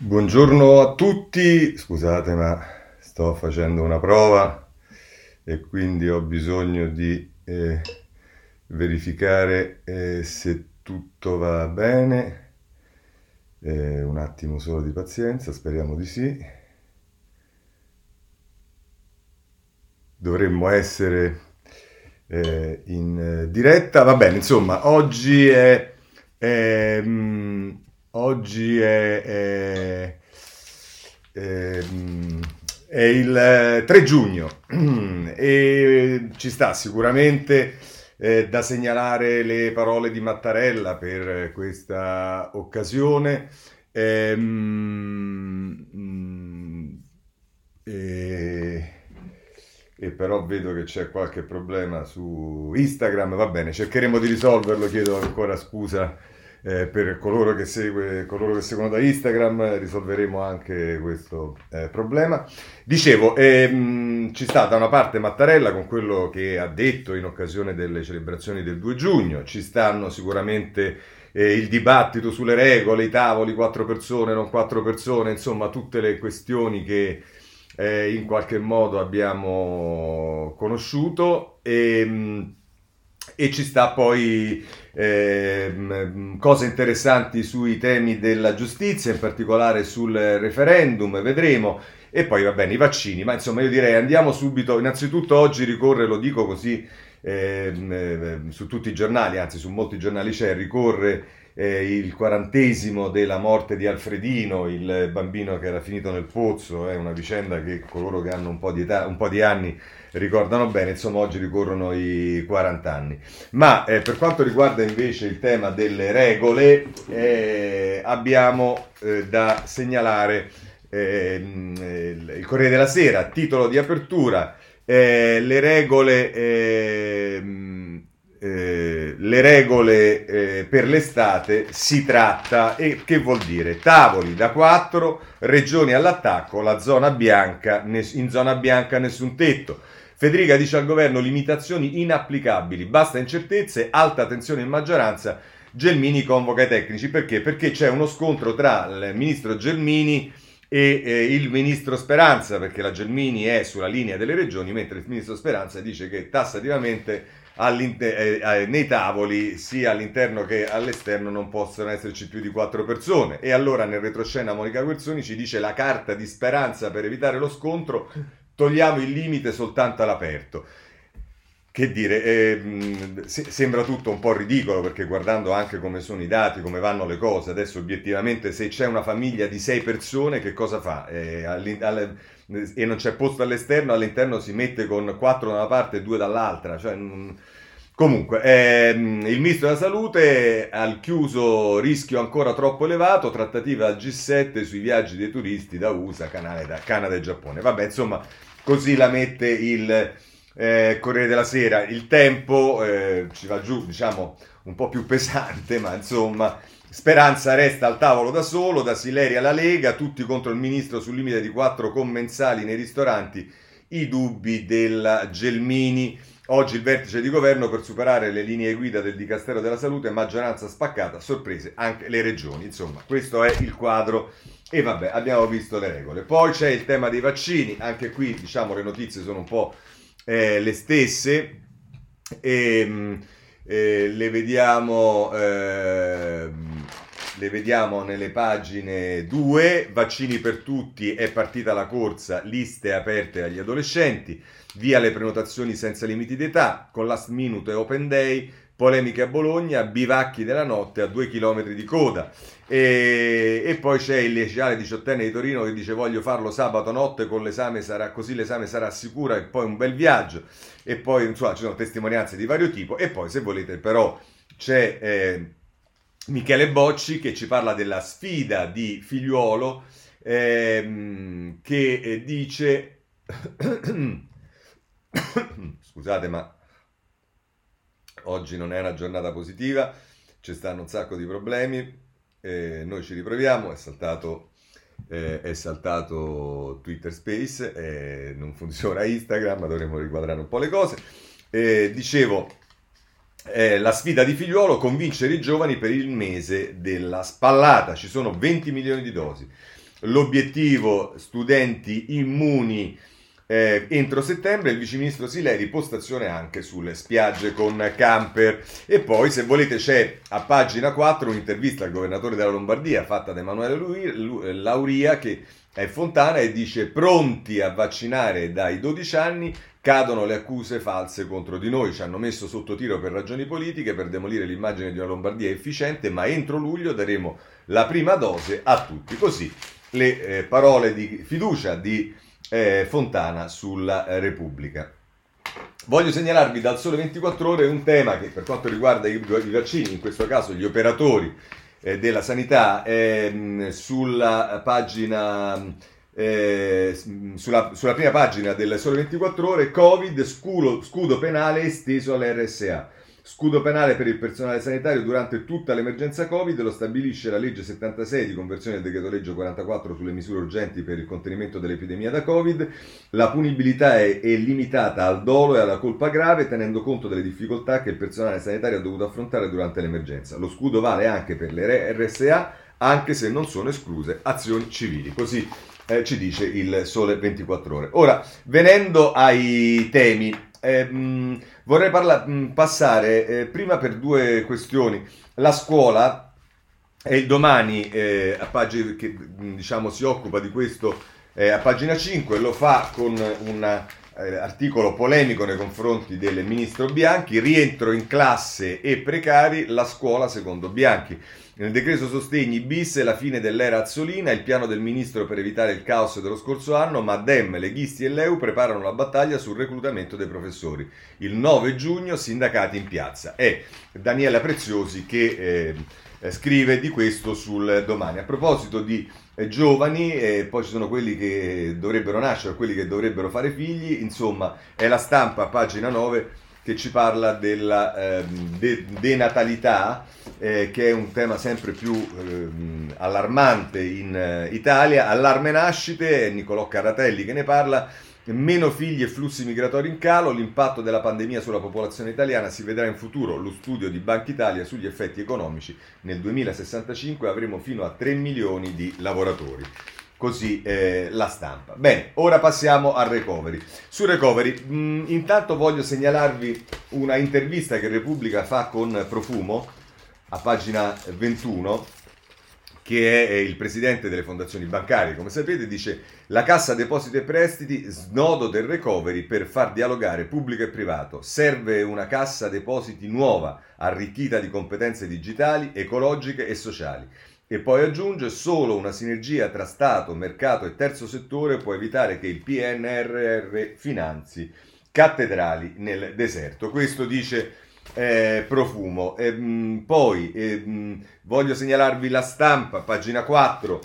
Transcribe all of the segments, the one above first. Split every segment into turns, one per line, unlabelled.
Buongiorno a tutti, scusate ma sto facendo una prova e quindi ho bisogno di eh, verificare eh, se tutto va bene. Eh, un attimo solo di pazienza, speriamo di sì. Dovremmo essere eh, in diretta, va bene, insomma, oggi è... è mm, Oggi è, è, è, è il 3 eh, giugno e ci sta sicuramente eh, da segnalare le parole di Mattarella per questa occasione. Ehm, e, e però vedo che c'è qualche problema su Instagram, va bene, cercheremo di risolverlo, chiedo ancora scusa eh, per coloro che, segue, coloro che, seguono da Instagram risolveremo anche questo eh, problema. Dicevo, ehm, ci sta da una parte Mattarella con quello che ha detto in occasione delle celebrazioni del 2 giugno, ci stanno sicuramente eh, il dibattito sulle regole, i tavoli, quattro persone, non quattro persone, insomma tutte le questioni che eh, in qualche modo abbiamo conosciuto. E, ehm, e ci sta poi eh, cose interessanti sui temi della giustizia, in particolare sul referendum, vedremo. E poi va bene, i vaccini, ma insomma io direi andiamo subito, innanzitutto oggi ricorre, lo dico così, eh, su tutti i giornali, anzi su molti giornali c'è, ricorre eh, il quarantesimo della morte di Alfredino, il bambino che era finito nel pozzo, è una vicenda che coloro che hanno un po' di, età, un po di anni ricordano bene, insomma oggi ricorrono i 40 anni. Ma eh, per quanto riguarda invece il tema delle regole, eh, abbiamo eh, da segnalare ehm, il Corriere della Sera, titolo di apertura, eh, le regole ehm, eh, le regole eh, per l'estate si tratta. E che vuol dire? Tavoli da 4 regioni all'attacco la zona bianca in zona bianca nessun tetto Federica dice al governo limitazioni inapplicabili basta incertezze alta tensione in maggioranza Gelmini convoca i tecnici perché? Perché c'è uno scontro tra il ministro Gelmini e eh, il ministro Speranza perché la Gelmini è sulla linea delle regioni mentre il ministro Speranza dice che tassativamente eh, eh, nei tavoli sia all'interno che all'esterno non possono esserci più di quattro persone e allora nel retroscena Monica Guerzoni ci dice la carta di speranza per evitare lo scontro togliamo il limite soltanto all'aperto che dire, eh, sembra tutto un po' ridicolo perché guardando anche come sono i dati, come vanno le cose, adesso obiettivamente se c'è una famiglia di sei persone che cosa fa? Eh, e non c'è posto all'esterno, all'interno si mette con quattro da una parte e due dall'altra. Cioè, comunque, ehm, il ministro della salute al chiuso rischio ancora troppo elevato, trattative al G7 sui viaggi dei turisti da USA, Canada, Canada e Giappone. Vabbè, insomma, così la mette il eh, Corriere della Sera. Il tempo eh, ci va giù, diciamo, un po' più pesante, ma insomma Speranza resta al tavolo da solo, da Sileri alla Lega, tutti contro il ministro sul limite di quattro commensali nei ristoranti, i dubbi della Gelmini. Oggi il vertice di governo per superare le linee guida del Dicastero della Salute, maggioranza spaccata, sorprese anche le regioni. Insomma, questo è il quadro e vabbè, abbiamo visto le regole. Poi c'è il tema dei vaccini, anche qui diciamo le notizie sono un po' eh, le stesse. E, ehm, eh, le, vediamo, eh, le vediamo nelle pagine 2, vaccini per tutti, è partita la corsa, liste aperte agli adolescenti, via le prenotazioni senza limiti d'età, con last minute e open day, polemiche a Bologna, bivacchi della notte a due chilometri di coda. E, e, poi c'è il liceale diciottenne di Torino che dice voglio farlo sabato notte con l'esame sarà così l'esame sarà sicuro e poi un bel viaggio e poi insomma ci sono testimonianze di vario tipo e poi se volete però c'è eh, Michele Bocci che ci parla della sfida di figliuolo ehm, che eh, dice scusate ma oggi non è una giornata positiva, ci stanno un sacco di problemi, eh, noi ci riproviamo, è saltato, eh, è saltato Twitter Space, eh, non funziona Instagram, dovremmo riquadrare un po' le cose. dicevo, la sfida di figliuolo, convincere i giovani per il mese della spallata, ci sono 20 milioni di dosi. l'obiettivo studenti immuni eh, entro settembre il viceministro Sileri postazione anche sulle spiagge con camper e poi se volete c'è a pagina 4 un'intervista al governatore della Lombardia fatta da Emanuele Lauria che è Fontana e dice pronti a vaccinare dai 12 anni cadono le accuse false contro di noi, ci hanno messo sotto tiro per ragioni politiche per demolire l'immagine di una Lombardia efficiente, ma entro luglio daremo la prima dose a tutti. Così le eh, parole di fiducia di eh, Fontana sulla eh, Repubblica. Voglio segnalarvi dal Sole 24 Ore un tema che per quanto riguarda i, i vaccini, in questo caso gli operatori eh, della sanità, ehm, sulla pagina... Eh, sulla, sulla, prima pagina del Sole 24 Ore, Covid, scudo, scudo penale esteso all'RSA. Scudo penale per il personale sanitario durante tutta l'emergenza Covid lo stabilisce la legge 76 di conversione del decreto legge 44 sulle misure urgenti per il contenimento dell'epidemia da Covid. La punibilità è, è, limitata al dolo e alla colpa grave tenendo conto delle difficoltà che il personale sanitario ha dovuto affrontare durante l'emergenza. Lo scudo vale anche per le RSA anche se non sono escluse azioni civili. Così eh, ci dice il Sole 24 ore. Ora, venendo ai temi, eh, vorrei parla- mh, passare eh, prima per due questioni. La scuola è il domani, eh, a pagina, che diciamo, si occupa di questo eh, a pagina 5, lo fa con un eh, articolo polemico nei confronti del ministro Bianchi, rientro in classe e precari, la scuola secondo Bianchi. Nel decreto sostegni bis la fine dell'era Azzolina, il piano del ministro per evitare il caos dello scorso anno, ma Dem, Leghisti e Leu preparano la battaglia sul reclutamento dei professori. Il 9 giugno sindacati in piazza. È Daniela Preziosi che eh, scrive di questo sul domani. A proposito di eh, giovani, eh, poi ci sono quelli che dovrebbero nascere, quelli che dovrebbero fare figli, insomma è la stampa, pagina 9 che ci parla della eh, de- denatalità, eh, che è un tema sempre più eh, allarmante in eh, Italia. Allarme nascite, è Nicolò Caratelli che ne parla. Meno figli e flussi migratori in calo, l'impatto della pandemia sulla popolazione italiana si vedrà in futuro. Lo studio di Banca Italia sugli effetti economici. Nel 2065 avremo fino a 3 milioni di lavoratori così eh, la stampa. Bene, ora passiamo al recovery. Su recovery, mh, mm, intanto voglio segnalarvi una intervista che Repubblica fa con Profumo, a pagina 21, che è il presidente delle fondazioni bancarie, come sapete, dice la Cassa Depositi e Prestiti, snodo del recovery per far dialogare pubblico e privato. Serve una Cassa Depositi nuova, arricchita di competenze digitali, ecologiche e sociali. E poi aggiunge solo una sinergia tra Stato, mercato e terzo settore può evitare che il PNRR finanzi cattedrali nel deserto. Questo dice eh, Profumo. E, mh, mm, poi eh, mh, mm, voglio segnalarvi la stampa, pagina 4.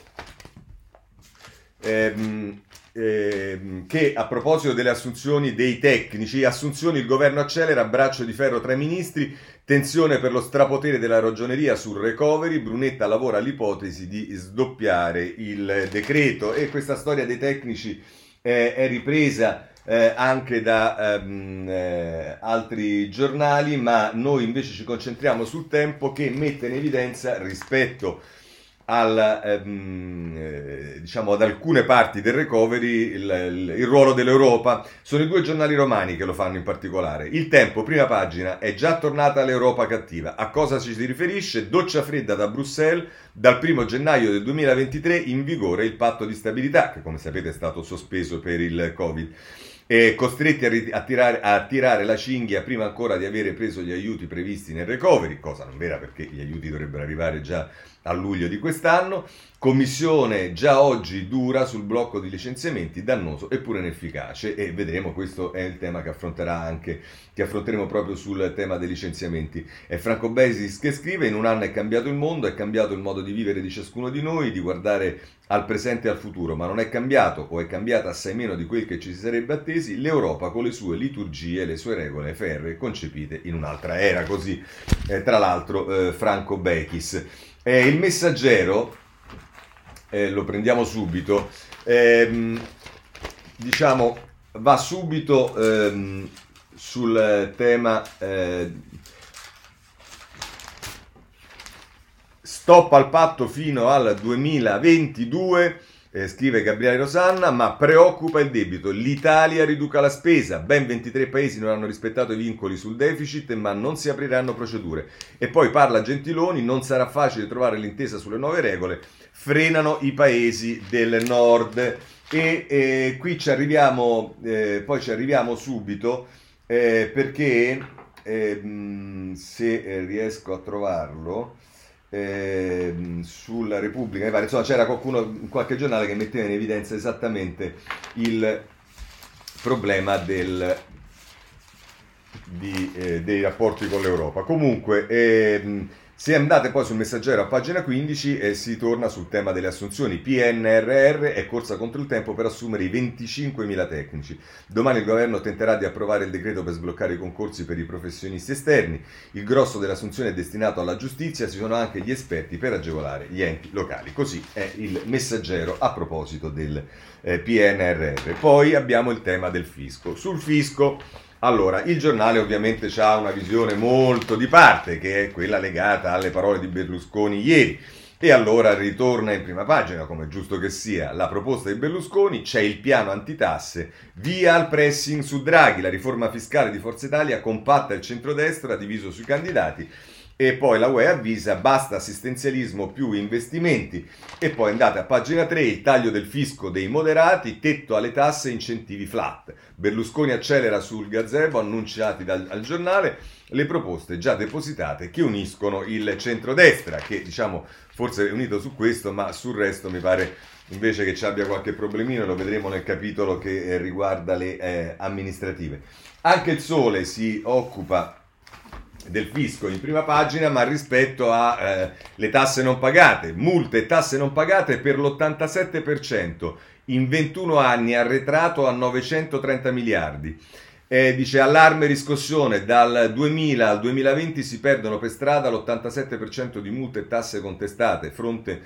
Eh, mh, eh, che a proposito delle assunzioni dei tecnici, assunzioni il governo accelera, braccio di ferro tra i ministri, tensione per lo strapotere della ragioneria sul recovery, Brunetta lavora all'ipotesi di sdoppiare il decreto e questa storia dei tecnici eh, è ripresa eh, anche da ehm, eh, altri giornali, ma noi invece ci concentriamo sul tempo che mette in evidenza rispetto al, ehm, eh, diciamo, ad alcune parti del recovery il, il, il, ruolo dell'Europa. Sono i due giornali romani che lo fanno in particolare. Il Tempo, prima pagina, è già tornata l'Europa cattiva. A cosa ci si riferisce? Doccia fredda da Bruxelles. Dal 1 gennaio del 2023 in vigore il patto di stabilità, che come sapete è stato sospeso per il Covid eh, costretti a, rit- a, tirare, a, tirare, la cinghia prima ancora di avere preso gli aiuti previsti nel recovery, cosa non vera perché gli aiuti dovrebbero arrivare già a luglio di quest'anno. Commissione già oggi dura sul blocco di licenziamenti, dannoso eppure inefficace e vedremo, questo è il tema che affronterà anche, che affronteremo proprio sul tema dei licenziamenti. È Franco Besis che scrive, in un anno è cambiato il mondo, è cambiato il modo di vivere di ciascuno di noi, di guardare al presente e al futuro, ma non è cambiato o è cambiata assai meno di quel che ci si sarebbe attesi l'Europa con le sue liturgie le sue regole ferre concepite in un'altra era, così eh, tra l'altro eh, Franco Bechis. Eh, il messaggero, eh, lo prendiamo subito, ehm, diciamo, va subito ehm, sul tema eh, stop al patto fino al 2022 eh, scrive Gabriele Rosanna, ma preoccupa il debito. L'Italia riduca la spesa, ben 23 paesi non hanno rispettato i vincoli sul deficit, ma non si apriranno procedure. E poi parla Gentiloni, non sarà facile trovare l'intesa sulle nuove regole, frenano i paesi del nord. E eh, qui ci arriviamo, eh, poi ci arriviamo subito eh, perché ehm, se eh, riesco a trovarlo eh, sulla Repubblica, mi pare, insomma c'era qualcuno in qualche giornale che metteva in evidenza esattamente il problema del, di, eh, dei rapporti con l'Europa. Comunque, ehm, se andate poi sul messaggero a pagina 15 eh, si torna sul tema delle assunzioni. PNRR è corsa contro il tempo per assumere i 25.000 tecnici. Domani il governo tenterà di approvare il decreto per sbloccare i concorsi per i professionisti esterni. Il grosso delle assunzioni è destinato alla giustizia, ci sono anche gli esperti per agevolare gli enti locali. Così è il messaggero a proposito del eh, PNRR. Poi abbiamo il tema del fisco. Sul fisco allora, il giornale ovviamente ha una visione molto di parte, che è quella legata alle parole di Berlusconi ieri. E allora ritorna in prima pagina, come è giusto che sia, la proposta di Berlusconi, c'è il piano antitasse, via al pressing su Draghi, la riforma fiscale di Forza Italia compatta il centrodestra diviso sui candidati e poi la UE avvisa basta assistenzialismo più investimenti e poi andate a pagina 3 il taglio del fisco dei moderati, tetto alle tasse incentivi flat. Berlusconi accelera sul gazebo annunciati dal al giornale le proposte già depositate che uniscono il centrodestra che diciamo forse è unito su questo ma sul resto mi pare invece che ci abbia qualche problemino lo vedremo nel capitolo che eh, riguarda le eh, amministrative. Anche il Sole si occupa del fisco in prima pagina, ma rispetto alle eh, tasse non pagate, multe e tasse non pagate per l'87%, in 21 anni arretrato a 930 miliardi. Eh, dice allarme riscossione, dal 2000 al 2020 si perdono per strada l'87% di multe e tasse contestate, fronte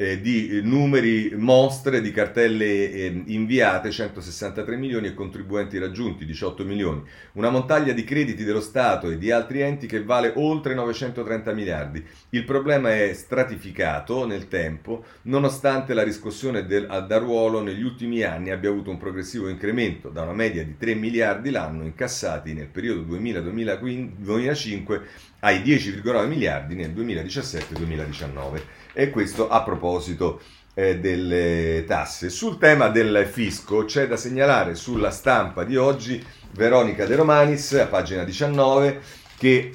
eh, di numeri mostre di cartelle eh, inviate 163 milioni e contribuenti raggiunti 18 milioni, una montagna di crediti dello Stato e di altri enti che vale oltre 930 miliardi. Il problema è stratificato nel tempo, nonostante la riscossione del, da ruolo negli ultimi anni abbia avuto un progressivo incremento da una media di 3 miliardi l'anno incassati nel periodo 2000-2005 ai 10,9 miliardi nel 2017-2019 e questo a proposito eh, delle tasse. Sul tema del fisco c'è da segnalare sulla stampa di oggi Veronica De Romanis, a pagina 19, che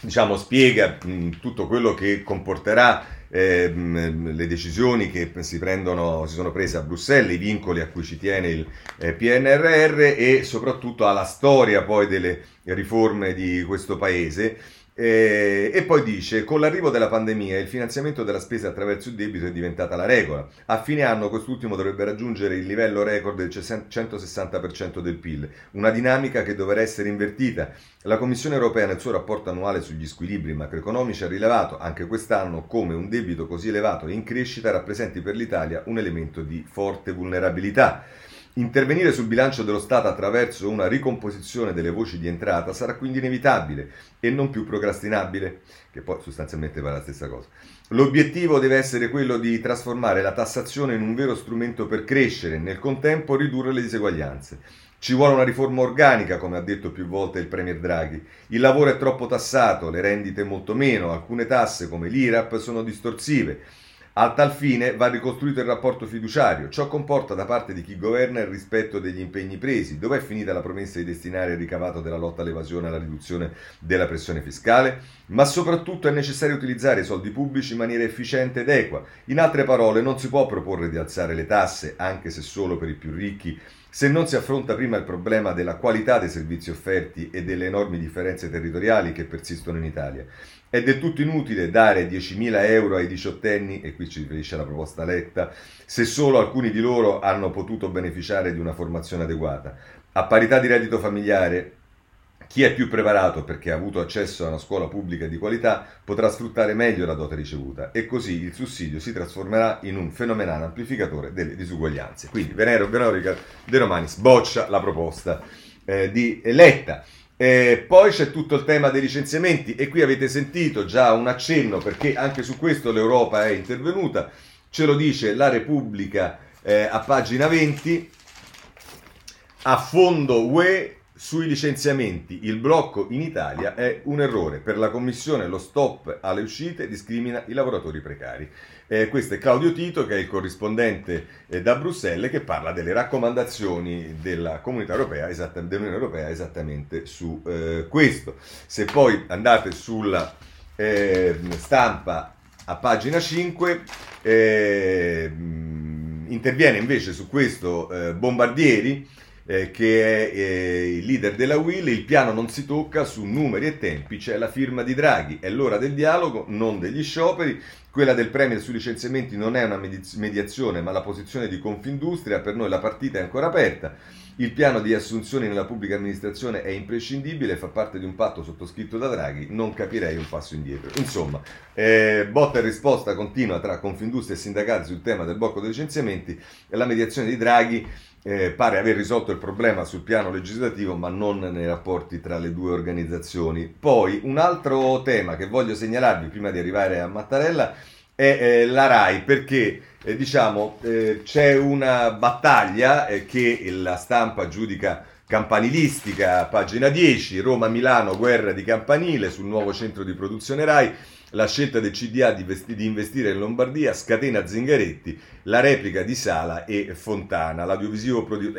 diciamo, spiega mh, tutto quello che comporterà eh, le decisioni che si, prendono, si sono prese a Bruxelles, i vincoli a cui ci tiene il eh, PNRR e soprattutto alla storia poi delle riforme di questo paese eh, e poi dice, con l'arrivo della pandemia il finanziamento della spesa attraverso il debito è diventata la regola. A fine anno quest'ultimo dovrebbe raggiungere il livello record del 160% del PIL, una dinamica che dovrà essere invertita. La Commissione europea nel suo rapporto annuale sugli squilibri macroeconomici ha rilevato anche quest'anno come un debito così elevato e in crescita rappresenti per l'Italia un elemento di forte vulnerabilità. Intervenire sul bilancio dello Stato attraverso una ricomposizione delle voci di entrata sarà quindi inevitabile e non più procrastinabile, che poi sostanzialmente va la stessa cosa. L'obiettivo deve essere quello di trasformare la tassazione in un vero strumento per crescere e nel contempo ridurre le diseguaglianze. Ci vuole una riforma organica, come ha detto più volte il Premier Draghi. Il lavoro è troppo tassato, le rendite molto meno, alcune tasse come l'IRAP sono distorsive. A tal fine va ricostruito il rapporto fiduciario. Ciò comporta da parte di chi governa il rispetto degli impegni presi. Dov'è finita la promessa di destinare il ricavato della lotta all'evasione alla riduzione della pressione fiscale? Ma soprattutto è necessario utilizzare i soldi pubblici in maniera efficiente ed equa. In altre parole, non si può proporre di alzare le tasse, anche se solo per i più ricchi, se non si affronta prima il problema della qualità dei servizi offerti e delle enormi differenze territoriali che persistono in Italia. È del tutto inutile dare 10.000 euro ai diciottenni, e qui ci riferisce la proposta Letta, se solo alcuni di loro hanno potuto beneficiare di una formazione adeguata. A parità di reddito familiare, chi è più preparato perché ha avuto accesso a una scuola pubblica di qualità potrà sfruttare meglio la dote ricevuta e così il sussidio si trasformerà in un fenomenale amplificatore delle disuguaglianze. Quindi Venero Veronica De Romanis boccia la proposta eh, di Letta. Eh, poi c'è tutto il tema dei licenziamenti e qui avete sentito già un accenno perché anche su questo l'Europa è intervenuta. ce lo dice la Repubblica eh, a pagina 20, a fondo UE sui licenziamenti, il blocco in Italia è un errore. Per la Commissione lo stop alle uscite discrimina i lavoratori precari. Eh, questo è Claudio Tito, che è il corrispondente eh, da Bruxelles, che parla delle raccomandazioni della Comunità Europea, esatta, dell'Unione Europea esattamente su eh, questo. Se poi andate sulla eh, stampa a pagina 5, eh, interviene invece su questo eh, Bombardieri eh, che è eh, il leader della Will, il piano non si tocca su numeri e tempi, c'è la firma di Draghi, è l'ora del dialogo, non degli scioperi, quella del Premier sui licenziamenti non è una mediazione ma la posizione di Confindustria, per noi la partita è ancora aperta. Il piano di assunzioni nella pubblica amministrazione è imprescindibile, fa parte di un patto sottoscritto da Draghi, non capirei un passo indietro. Insomma, eh, botta e risposta continua tra Confindustria e sindacati sul tema del blocco dei licenziamenti e la mediazione di Draghi eh, pare aver risolto il problema sul piano legislativo, ma non nei rapporti tra le due organizzazioni. Poi un altro tema che voglio segnalarvi prima di arrivare a Mattarella è eh, la RAI, perché eh, diciamo eh, c'è una battaglia eh, che la stampa giudica campanilistica, pagina 10, Roma-Milano, guerra di campanile sul nuovo centro di produzione RAI la scelta del CDA di, vesti- di, investire in Lombardia scatena Zingaretti, la replica di Sala e Fontana. L'audiovisivo, produ-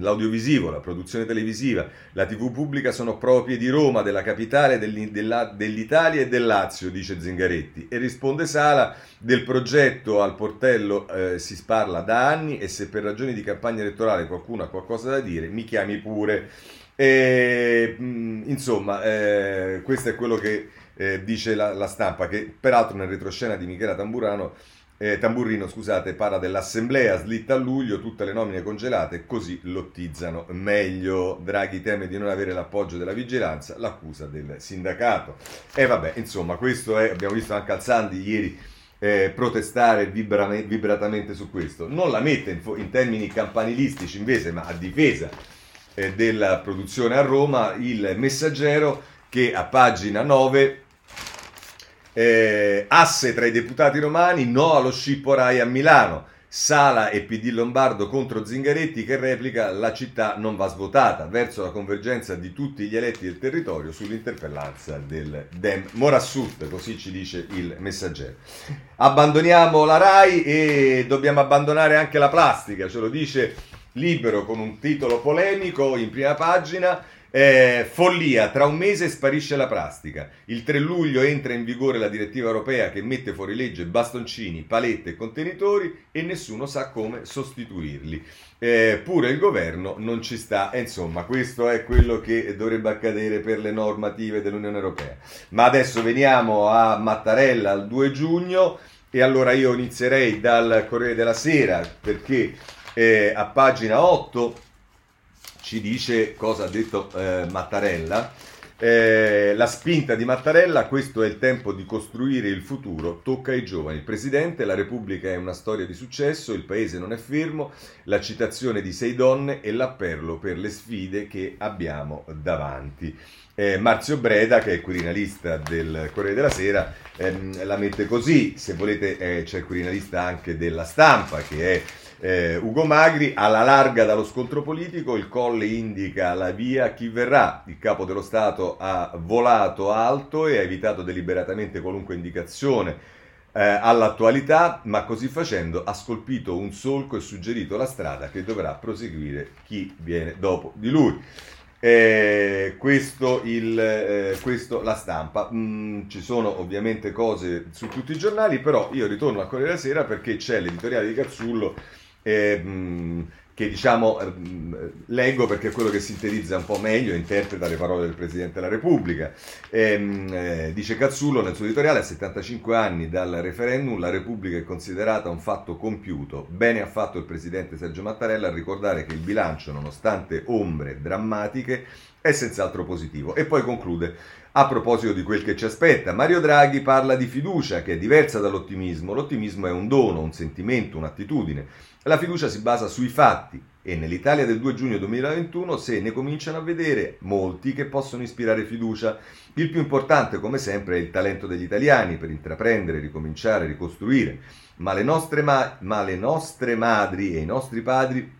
l'audiovisivo, la produzione televisiva, la TV pubblica sono proprie di Roma, della capitale della- dell'Italia e del Lazio, dice Zingaretti. E risponde Sala, del progetto al portello eh, si parla da anni e se per ragioni di campagna elettorale qualcuno ha qualcosa da dire, mi chiami pure. E, mh, insomma, eh, questo è quello che eh, dice la, la, stampa, che peraltro nel retroscena di Michela Tamburano, eh, Tamburrino scusate, parla dell'assemblea slitta a luglio, tutte le nomine congelate, così lottizzano meglio. Draghi teme di non avere l'appoggio della vigilanza, l'accusa del sindacato. E vabbè, insomma, questo è, abbiamo visto anche Alzandi ieri eh, protestare vibratamente su questo. Non la mette in, in termini campanilistici invece, ma a difesa eh, della produzione a Roma, il messaggero che a pagina 9 eh, asse tra i deputati romani, no allo scippo Rai a Milano. Sala e PD Lombardo contro Zingaretti che replica la città non va svotata verso la convergenza di tutti gli eletti del territorio sull'interpellanza del Dem Morassut, così ci dice il messaggero. Abbandoniamo la RAI e dobbiamo abbandonare anche la plastica, ce lo dice Libero con un titolo polemico in prima pagina eh, follia, tra un mese sparisce la plastica. Il 3 luglio entra in vigore la direttiva europea che mette fuori legge bastoncini, palette e contenitori e nessuno sa come sostituirli. Eh, pure il governo non ci sta, e insomma questo è quello che dovrebbe accadere per le normative dell'Unione Europea. Ma adesso veniamo a Mattarella al 2 giugno e allora io inizierei dal Corriere della Sera perché eh, a pagina 8 ci dice cosa ha detto eh, Mattarella. Eh, la spinta di Mattarella, questo è il tempo di costruire il futuro, tocca ai giovani. Il Presidente, la Repubblica è una storia di successo, il Paese non è fermo, la citazione di sei donne e l'appello per le sfide che abbiamo davanti. Eh, Marzio Breda, che è il quirinalista del Corriere della Sera, ehm, la mette così, se volete eh, c'è il quirinalista anche della stampa, che è eh, Ugo Magri, alla larga dallo scontro politico, il Colle indica la via a chi verrà. Il capo dello Stato ha volato alto e ha evitato deliberatamente qualunque indicazione eh, all'attualità, ma così facendo ha scolpito un solco e suggerito la strada che dovrà proseguire chi viene dopo di lui. Eh, questo, il, eh, questo, la stampa. Mm, ci sono ovviamente cose su tutti i giornali, però io ritorno a Corriere della Sera perché c'è l'editoriale di Cazzullo eh, che diciamo leggo perché è quello che sintetizza un po' meglio e interpreta le parole del Presidente della Repubblica. Ehm, eh, dice Cazzullo nel suo editoriale, a 75 anni dal referendum la Repubblica è considerata un fatto compiuto. Bene ha fatto il Presidente Sergio Mattarella a ricordare che il bilancio, nonostante ombre drammatiche, è senz'altro positivo. E poi conclude, a proposito di quel che ci aspetta, Mario Draghi parla di fiducia che è diversa dall'ottimismo. L'ottimismo è un dono, un sentimento, un'attitudine. La fiducia si basa sui fatti e nell'Italia del 2 giugno 2021 se ne cominciano a vedere molti che possono ispirare fiducia. Il più importante, come sempre, è il talento degli italiani per intraprendere, ricominciare, ricostruire. Ma le nostre, ma- ma le nostre madri e i nostri padri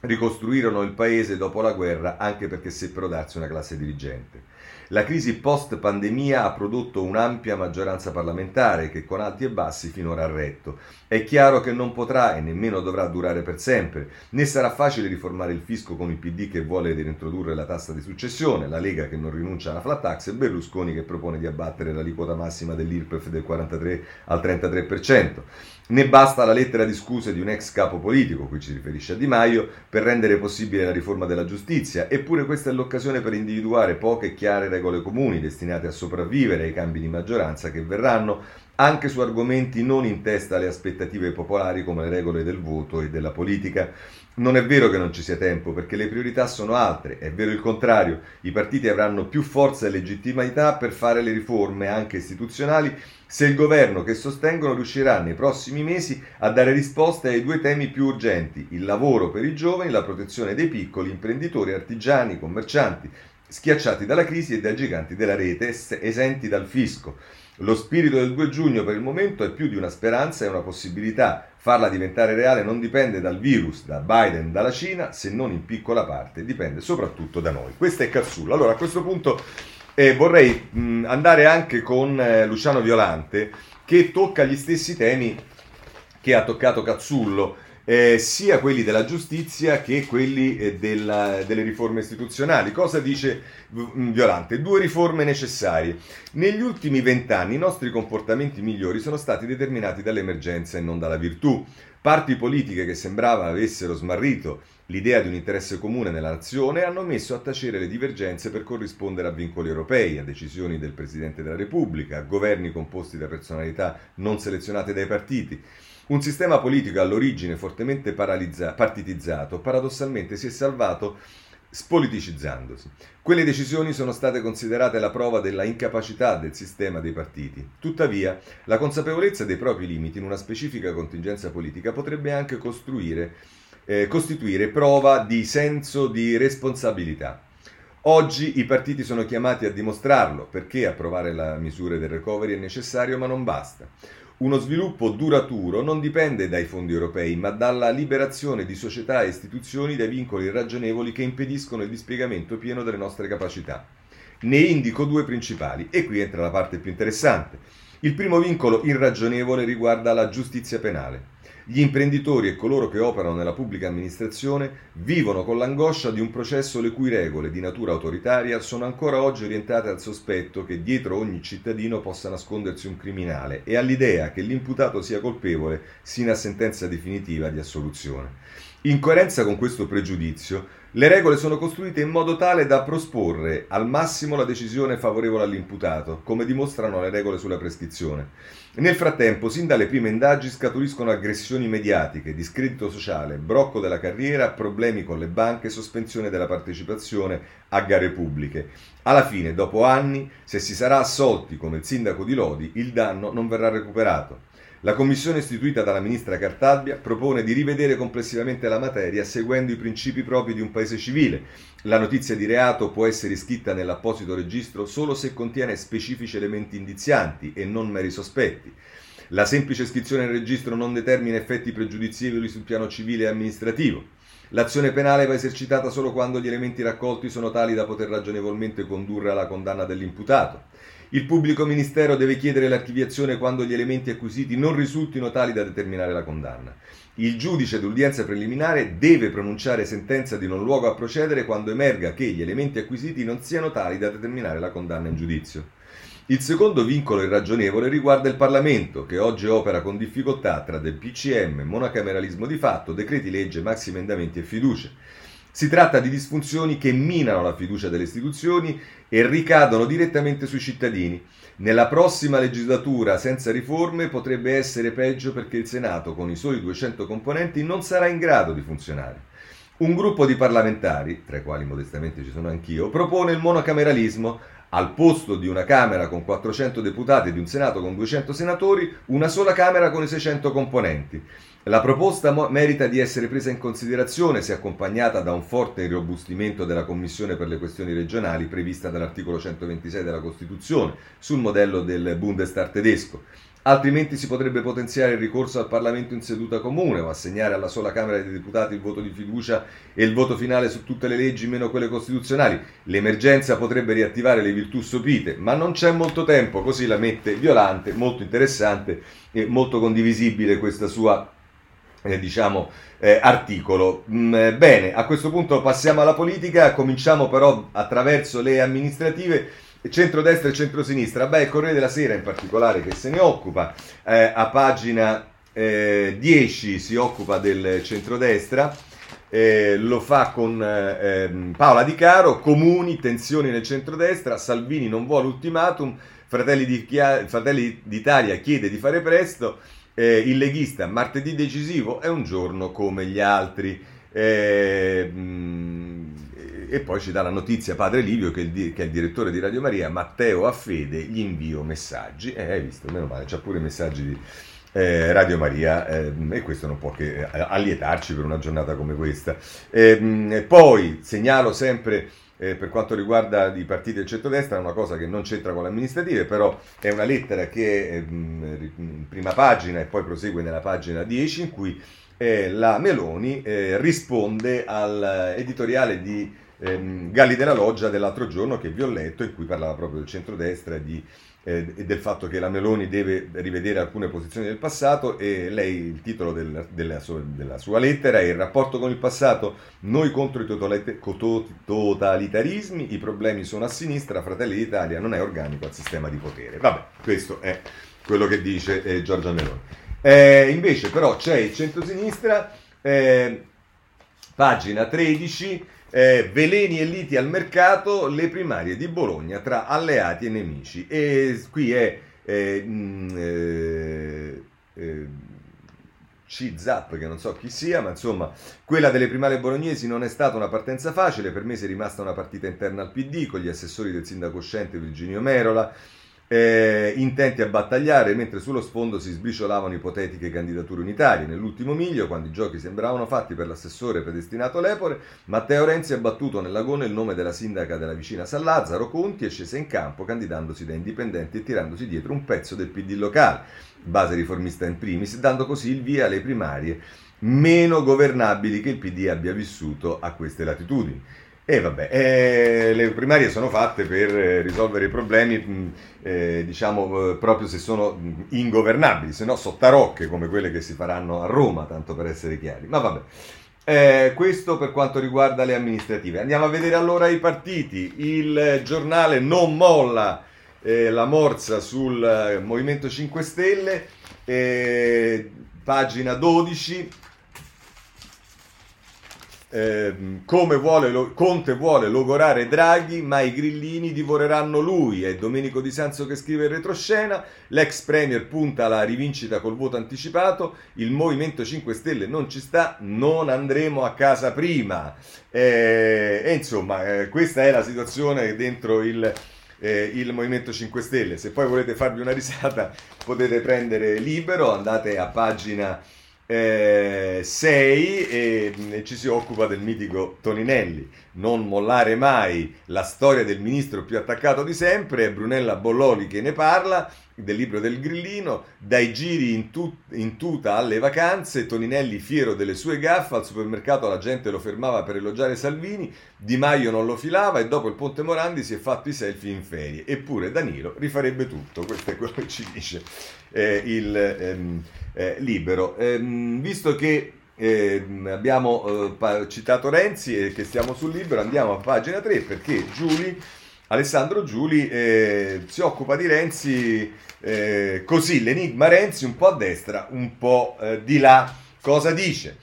ricostruirono il paese dopo la guerra anche perché seppero darsi una classe dirigente. La crisi post-pandemia ha prodotto un'ampia maggioranza parlamentare che con alti e bassi finora ha retto. È chiaro che non potrà e nemmeno dovrà durare per sempre, né sarà facile riformare il fisco con il PD che vuole reintrodurre la tassa di successione, la Lega che non rinuncia alla flat tax e Berlusconi che propone di abbattere l'aliquota massima dell'IRPEF del 43 al 33%. Ne basta la lettera di scuse di un ex capo politico, qui ci riferisce a Di Maio, per rendere possibile la riforma della giustizia, eppure questa è l'occasione per individuare poche chiare regole comuni destinate a sopravvivere ai cambi di maggioranza che verranno, anche su argomenti non in testa alle aspettative popolari come le regole del voto e della politica. Non è vero che non ci sia tempo, perché le priorità sono altre, è vero il contrario, i partiti avranno più forza e legittimità per fare le riforme, anche istituzionali, se il governo che sostengono riuscirà nei prossimi mesi a dare risposte ai due temi più urgenti, il lavoro per i giovani, la protezione dei piccoli imprenditori, artigiani, commercianti, schiacciati dalla crisi e dai giganti della rete, esenti dal fisco. Lo spirito del 2 giugno per il momento è più di una speranza e una possibilità. Farla diventare reale non dipende dal virus, da Biden, dalla Cina, se non in piccola parte, dipende soprattutto da noi. Questo è Cazzullo. Allora, a questo punto eh, vorrei mh, andare anche con eh, Luciano Violante, che tocca gli stessi temi che ha toccato Cazzullo eh, sia quelli della giustizia che quelli eh, della, delle riforme istituzionali. Cosa dice mm, Violante? Due riforme necessarie. Negli ultimi vent'anni i nostri comportamenti migliori sono stati determinati dall'emergenza e non dalla virtù. Parti politiche che sembrava avessero smarrito l'idea di un interesse comune nella nazione hanno messo a tacere le divergenze per corrispondere a vincoli europei, a decisioni del Presidente della Repubblica, a governi composti da personalità non selezionate dai partiti. Un sistema politico all'origine fortemente partitizzato paradossalmente si è salvato spoliticizzandosi. Quelle decisioni sono state considerate la prova della incapacità del sistema dei partiti. Tuttavia, la consapevolezza dei propri limiti in una specifica contingenza politica potrebbe anche eh, costituire prova di senso di responsabilità. Oggi i partiti sono chiamati a dimostrarlo, perché approvare le misure del recovery è necessario ma non basta. Uno sviluppo duraturo non dipende dai fondi europei, ma dalla liberazione di società e istituzioni dai vincoli irragionevoli che impediscono il dispiegamento pieno delle nostre capacità. Ne indico due principali e qui entra la parte più interessante. Il primo vincolo irragionevole riguarda la giustizia penale. Gli imprenditori e coloro che operano nella pubblica amministrazione vivono con l'angoscia di un processo le cui regole di natura autoritaria sono ancora oggi orientate al sospetto che dietro ogni cittadino possa nascondersi un criminale e all'idea che l'imputato sia colpevole sino a sentenza definitiva di assoluzione. In coerenza con questo pregiudizio, le regole sono costruite in modo tale da prosporre al massimo la decisione favorevole all'imputato, come dimostrano le regole sulla prescrizione. Nel frattempo, sin dalle prime indagini scaturiscono aggressioni mediatiche, discredito sociale, brocco della carriera, problemi con le banche, sospensione della partecipazione a gare pubbliche. Alla fine, dopo anni, se si sarà assolti come il sindaco di Lodi, il danno non verrà recuperato. La commissione istituita dalla ministra Cartabia propone di rivedere complessivamente la materia seguendo i principi propri di un paese civile. La notizia di reato può essere iscritta nell'apposito registro solo se contiene specifici elementi indizianti e non meri sospetti. La semplice iscrizione nel registro non determina effetti pregiudizievoli sul piano civile e amministrativo. L'azione penale va esercitata solo quando gli elementi raccolti sono tali da poter ragionevolmente condurre alla condanna dell'imputato. Il pubblico ministero deve chiedere l'archiviazione quando gli elementi acquisiti non risultino tali da determinare la condanna. Il giudice d'udienza preliminare deve pronunciare sentenza di non luogo a procedere quando emerga che gli elementi acquisiti non siano tali da determinare la condanna in giudizio. Il secondo vincolo irragionevole riguarda il Parlamento, che oggi opera con difficoltà tra del PCM, monocameralismo di fatto, decreti legge, maxi emendamenti e fiducie. Si tratta di disfunzioni che minano la fiducia delle istituzioni e ricadono direttamente sui cittadini. Nella prossima legislatura senza riforme potrebbe essere peggio perché il Senato, con i suoi 200 componenti, non sarà in grado di funzionare. Un gruppo di parlamentari, tra i quali modestamente ci sono anch'io, propone il monocameralismo al posto di una Camera con 400 deputati e di un Senato con 200 senatori, una sola Camera con i 600 componenti. La proposta merita di essere presa in considerazione se accompagnata da un forte irrobustimento della Commissione per le questioni regionali prevista dall'articolo 126 della Costituzione, sul modello del Bundestag tedesco. Altrimenti si potrebbe potenziare il ricorso al Parlamento in seduta comune o assegnare alla sola Camera dei Deputati il voto di fiducia e il voto finale su tutte le leggi meno quelle costituzionali. L'emergenza potrebbe riattivare le virtù sopite, ma non c'è molto tempo, così la mette Violante, molto interessante e molto condivisibile questa sua eh, diciamo, eh, articolo. Mm, eh, bene, a questo punto passiamo alla politica, cominciamo però attraverso le amministrative. Centrodestra e centrosinistra, beh, il Corriere della Sera in particolare che se ne occupa, eh, a pagina 10 eh, si occupa del centrodestra, eh, lo fa con ehm, Paola Di Caro, comuni, tensioni nel centrodestra, Salvini non vuole ultimatum, Fratelli, di, Fratelli d'Italia chiede di fare presto, eh, il leghista, martedì decisivo è un giorno come gli altri. Eh, e poi ci dà la notizia padre Livio che, il, che, è il direttore di Radio Maria, Matteo Affede, gli invio messaggi. Eh, hai visto, meno male, c'ha pure messaggi di eh, Radio Maria eh, e questo non può che eh, allietarci per una giornata come questa. Ehm, poi segnalo sempre eh, per quanto riguarda i partiti del centrodestra, è una cosa che non c'entra con le amministrative, però è una lettera che è in mm, prima pagina e poi prosegue nella pagina 10 in cui eh, la Meloni eh, risponde all'editoriale di ehm, Galli della Loggia dell'altro giorno che vi ho letto, in cui parlava proprio del centrodestra e di eh, del fatto che la Meloni deve rivedere alcune posizioni del passato e lei, il titolo del, della, sua, della, sua, lettera è il rapporto con il passato, noi contro i totalitarismi, i problemi sono a sinistra, Fratelli d'Italia non è organico al sistema di potere. Vabbè, questo è quello che dice eh, Giorgia Meloni. Eh, invece però c'è il centrosinistra, eh, pagina 13, eh, veleni e liti al mercato, le primarie di Bologna tra alleati e nemici. E qui è eh, mh, mm, eh, eh C-Zap, che non so chi sia, ma insomma, quella delle primarie bolognesi non è stata una partenza facile, per me si è rimasta una partita interna al PD con gli assessori del sindaco uscente Virginio Merola, eh, intenti a battagliare, mentre sullo sfondo si sbriciolavano ipotetiche candidature unitarie. Nell'ultimo miglio, quando i giochi sembravano fatti per l'assessore predestinato Lepore, Matteo Renzi ha battuto nell'agone il nome della sindaca della vicina San Lazzaro, Conti, e scese in campo candidandosi da indipendenti e tirandosi dietro un pezzo del PD locale, base riformista in primis, dando così il via alle primarie meno governabili che il PD abbia vissuto a queste latitudini. E vabbè, eh, le primarie sono fatte per eh, risolvere i problemi, mh, eh, diciamo, eh, proprio se sono ingovernabili, se no sottarocche come quelle che si faranno a Roma, tanto per essere chiari. Ma vabbè, eh, questo per quanto riguarda le amministrative. Andiamo a vedere allora i partiti. Il giornale non molla eh, la morsa sul Movimento 5 Stelle, pagina 12 eh, come vuole, Conte vuole logorare Draghi, ma i grillini divoreranno lui. È Domenico Di Sanzo che scrive in retroscena. L'ex Premier punta alla rivincita col voto anticipato. Il Movimento 5 Stelle non ci sta, non andremo a casa prima. Eh, e insomma, eh, questa è la situazione dentro il, eh, il Movimento 5 Stelle. Se poi volete farvi una risata, potete prendere libero, andate a pagina 6 eh, e, e, ci si occupa del mitico Toninelli. Non mollare mai la storia del ministro più attaccato di sempre, è Brunella Bolloli che ne parla, del libro del grillino, dai giri in, tu, in tuta alle vacanze, Toninelli fiero delle sue gaffe, al supermercato la gente lo fermava per elogiare Salvini, Di Maio non lo filava e dopo il Ponte Morandi si è fatto i selfie in ferie. Eppure Danilo rifarebbe tutto, questo è quello che ci dice eh, il... Ehm, eh, libero. Eh, visto che eh, abbiamo eh, citato Renzi e che stiamo sul libero, andiamo a pagina 3 perché Giuli, Alessandro Giuli eh, si occupa di Renzi eh, così, l'enigma Renzi un po' a destra, un po' di là. Cosa dice?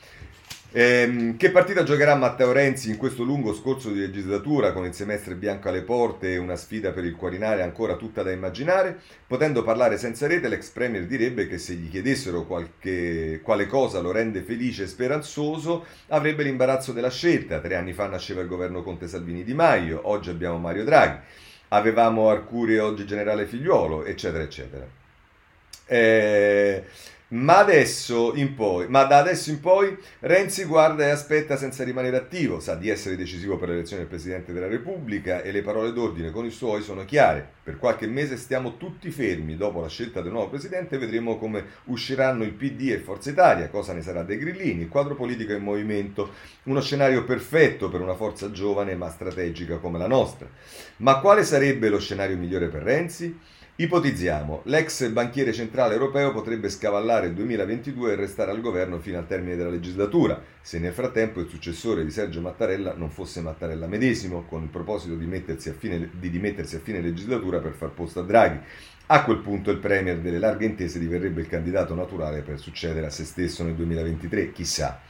Ehm, che partita giocherà Matteo Renzi in questo lungo scorso di legislatura con il semestre bianco alle porte e una sfida per il Quarinare ancora tutta da immaginare? Potendo parlare senza rete, l'ex premier direbbe che se gli chiedessero qualche, quale cosa lo rende felice e speranzoso, avrebbe l'imbarazzo della scelta. Tre anni fa nasceva il governo Conte Salvini Di Maio, oggi abbiamo Mario Draghi. avevamo Arcuri e oggi generale Figliuolo, eccetera, eccetera. Eh, ma adesso in poi, ma da adesso in poi Renzi guarda e aspetta senza rimanere attivo, sa di essere decisivo per l'elezione del Presidente della Repubblica e le parole d'ordine con i suoi sono chiare. Per qualche mese stiamo tutti fermi, dopo la scelta del nuovo Presidente vedremo come usciranno il PD e Forza Italia, cosa ne sarà dei grillini, il quadro politico in movimento, uno scenario perfetto per una forza giovane ma strategica come la nostra. Ma quale sarebbe lo scenario migliore per Renzi? Ipotizziamo, l'ex banchiere centrale europeo potrebbe scavallare il 2022 e restare al governo fino al termine della legislatura, se nel frattempo il successore di Sergio Mattarella non fosse Mattarella medesimo, con il proposito di, fine, di dimettersi a fine legislatura per far posto a Draghi. A quel punto il Premier delle larghe intese diverrebbe il candidato naturale per succedere a se stesso nel 2023, chissà.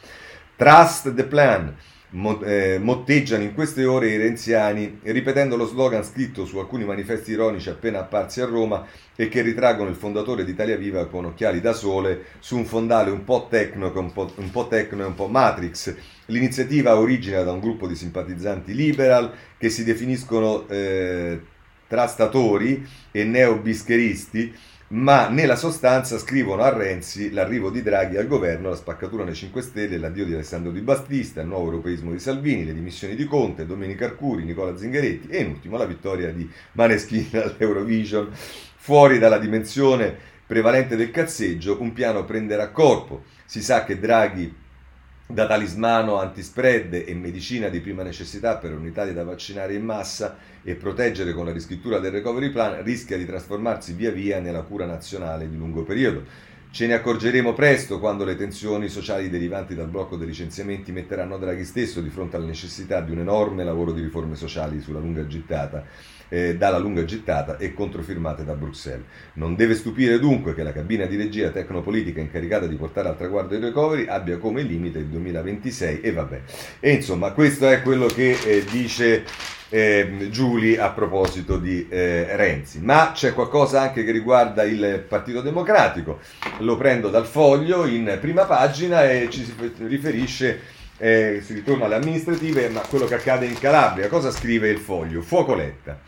Trust the plan motteggiano in queste ore i renziani, ripetendo lo slogan scritto su alcuni manifesti ironici appena apparsi a Roma e che ritraggono il fondatore di Italia Viva con occhiali da sole su un fondale un po' tecno, un po', un po tecno e un po' matrix. L'iniziativa origina da un gruppo di simpatizzanti liberal che si definiscono eh, trastatori e neobischeristi ma nella sostanza scrivono a Renzi l'arrivo di Draghi al governo, la spaccatura nei 5 Stelle, l'addio di Alessandro Di Battista, il nuovo europeismo di Salvini, le dimissioni di Conte, Domenica Arcuri, Nicola Zingaretti e in ultimo la vittoria di Maneskin all'Eurovision. Fuori dalla dimensione prevalente del cazzeggio, un piano prenderà corpo. Si sa che Draghi da talismano antispread e medicina di prima necessità per un'Italia da vaccinare in massa e proteggere con la riscrittura del recovery plan rischia di trasformarsi via via nella cura nazionale di lungo periodo. Ce ne accorgeremo presto quando le tensioni sociali derivanti dal blocco dei licenziamenti metteranno Draghi stesso di fronte alla necessità di un enorme lavoro di riforme sociali sulla lunga gittata eh, dalla lunga gittata e controfirmate da Bruxelles. Non deve stupire dunque che la cabina di regia tecnopolitica incaricata di portare al traguardo il recovery abbia come limite il 2026 e vabbè. E insomma, questo è quello che eh, dice eh, Giuli a proposito di eh, Renzi. Ma c'è qualcosa anche che riguarda il Partito Democratico. Lo prendo dal foglio in prima pagina e ci si riferisce eh, si ritorna alle amministrative, ma quello che accade in Calabria. Cosa scrive il foglio? Fuoco Letta.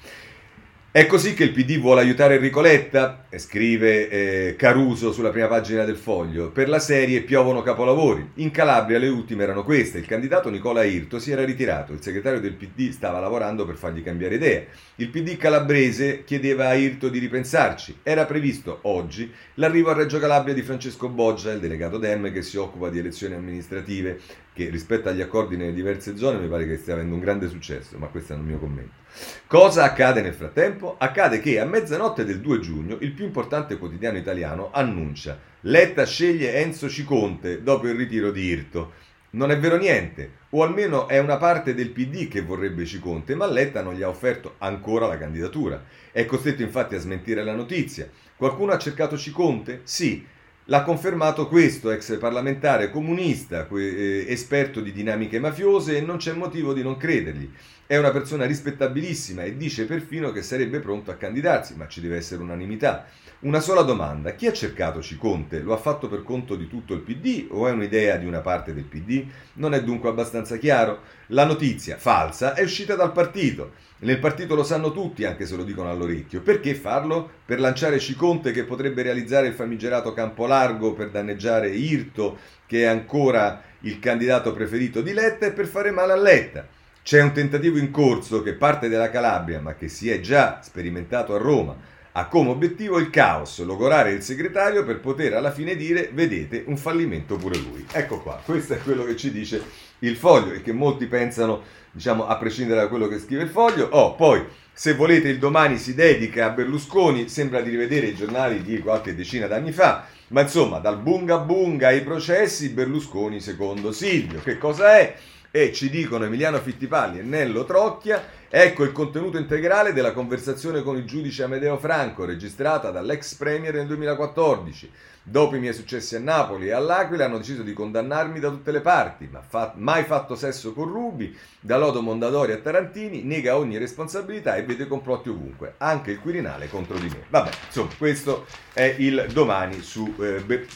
È così che il PD vuole aiutare Enrico Letta, scrive eh, Caruso sulla prima pagina del foglio. Per la serie piovono capolavori. In Calabria le ultime erano queste. Il candidato Nicola Irto si era ritirato, il segretario del PD stava lavorando per fargli cambiare idea. Il PD calabrese chiedeva a Irto di ripensarci. Era previsto oggi l'arrivo a Reggio Calabria di Francesco Boggia, il delegato Dem che si occupa di elezioni amministrative, che rispetto agli accordi nelle diverse zone mi pare che stia avendo un grande successo, ma questo è il mio commento. Cosa accade nel frattempo? Accade che a mezzanotte del 2 giugno il più importante quotidiano italiano annuncia Letta sceglie Enzo Ciconte dopo il ritiro di Irto. Non è vero niente, o almeno è una parte del PD che vorrebbe Ciconte, ma Letta non gli ha offerto ancora la candidatura. È costretto infatti a smentire la notizia. Qualcuno ha cercato Ciconte? Sì, L'ha confermato questo ex parlamentare comunista, eh, esperto di dinamiche mafiose, e non c'è motivo di non credergli. È una persona rispettabilissima e dice perfino che sarebbe pronto a candidarsi, ma ci deve essere unanimità. Una sola domanda, chi ha cercato Ciconte? Lo ha fatto per conto di tutto il PD o è un'idea di una parte del PD? Non è dunque abbastanza chiaro? La notizia, falsa, è uscita dal partito. Nel partito lo sanno tutti, anche se lo dicono all'orecchio. Perché farlo? Per lanciare Ciconte che potrebbe realizzare il famigerato campo largo per danneggiare Irto, che è ancora il candidato preferito di Letta, e per fare male a Letta. C'è un tentativo in corso che parte dalla Calabria, ma che si è già sperimentato a Roma. Ha come obiettivo il caos, logorare il segretario per poter alla fine dire vedete un fallimento pure lui. Ecco qua, questo è quello che ci dice il foglio e che molti pensano, diciamo, a prescindere da quello che scrive il foglio. Oh, poi, se volete, il domani si dedica a Berlusconi, sembra di rivedere i giornali di qualche decina d'anni fa, ma insomma, dal bunga bunga ai processi, Berlusconi secondo Silvio. Che cosa è? E ci dicono Emiliano Fittipaldi e Nello Trocchia, ecco il contenuto integrale della conversazione con il giudice Amedeo Franco registrata dall'ex premier nel 2014. Dopo i miei successi a Napoli e all'Aquila hanno deciso di condannarmi da tutte le parti, ma fa- mai fatto sesso con Rubi, da Lodo Mondadori a Tarantini, nega ogni responsabilità e vede complotti ovunque, anche il Quirinale contro di me. Vabbè, insomma, questo è il domani su, eh, Be-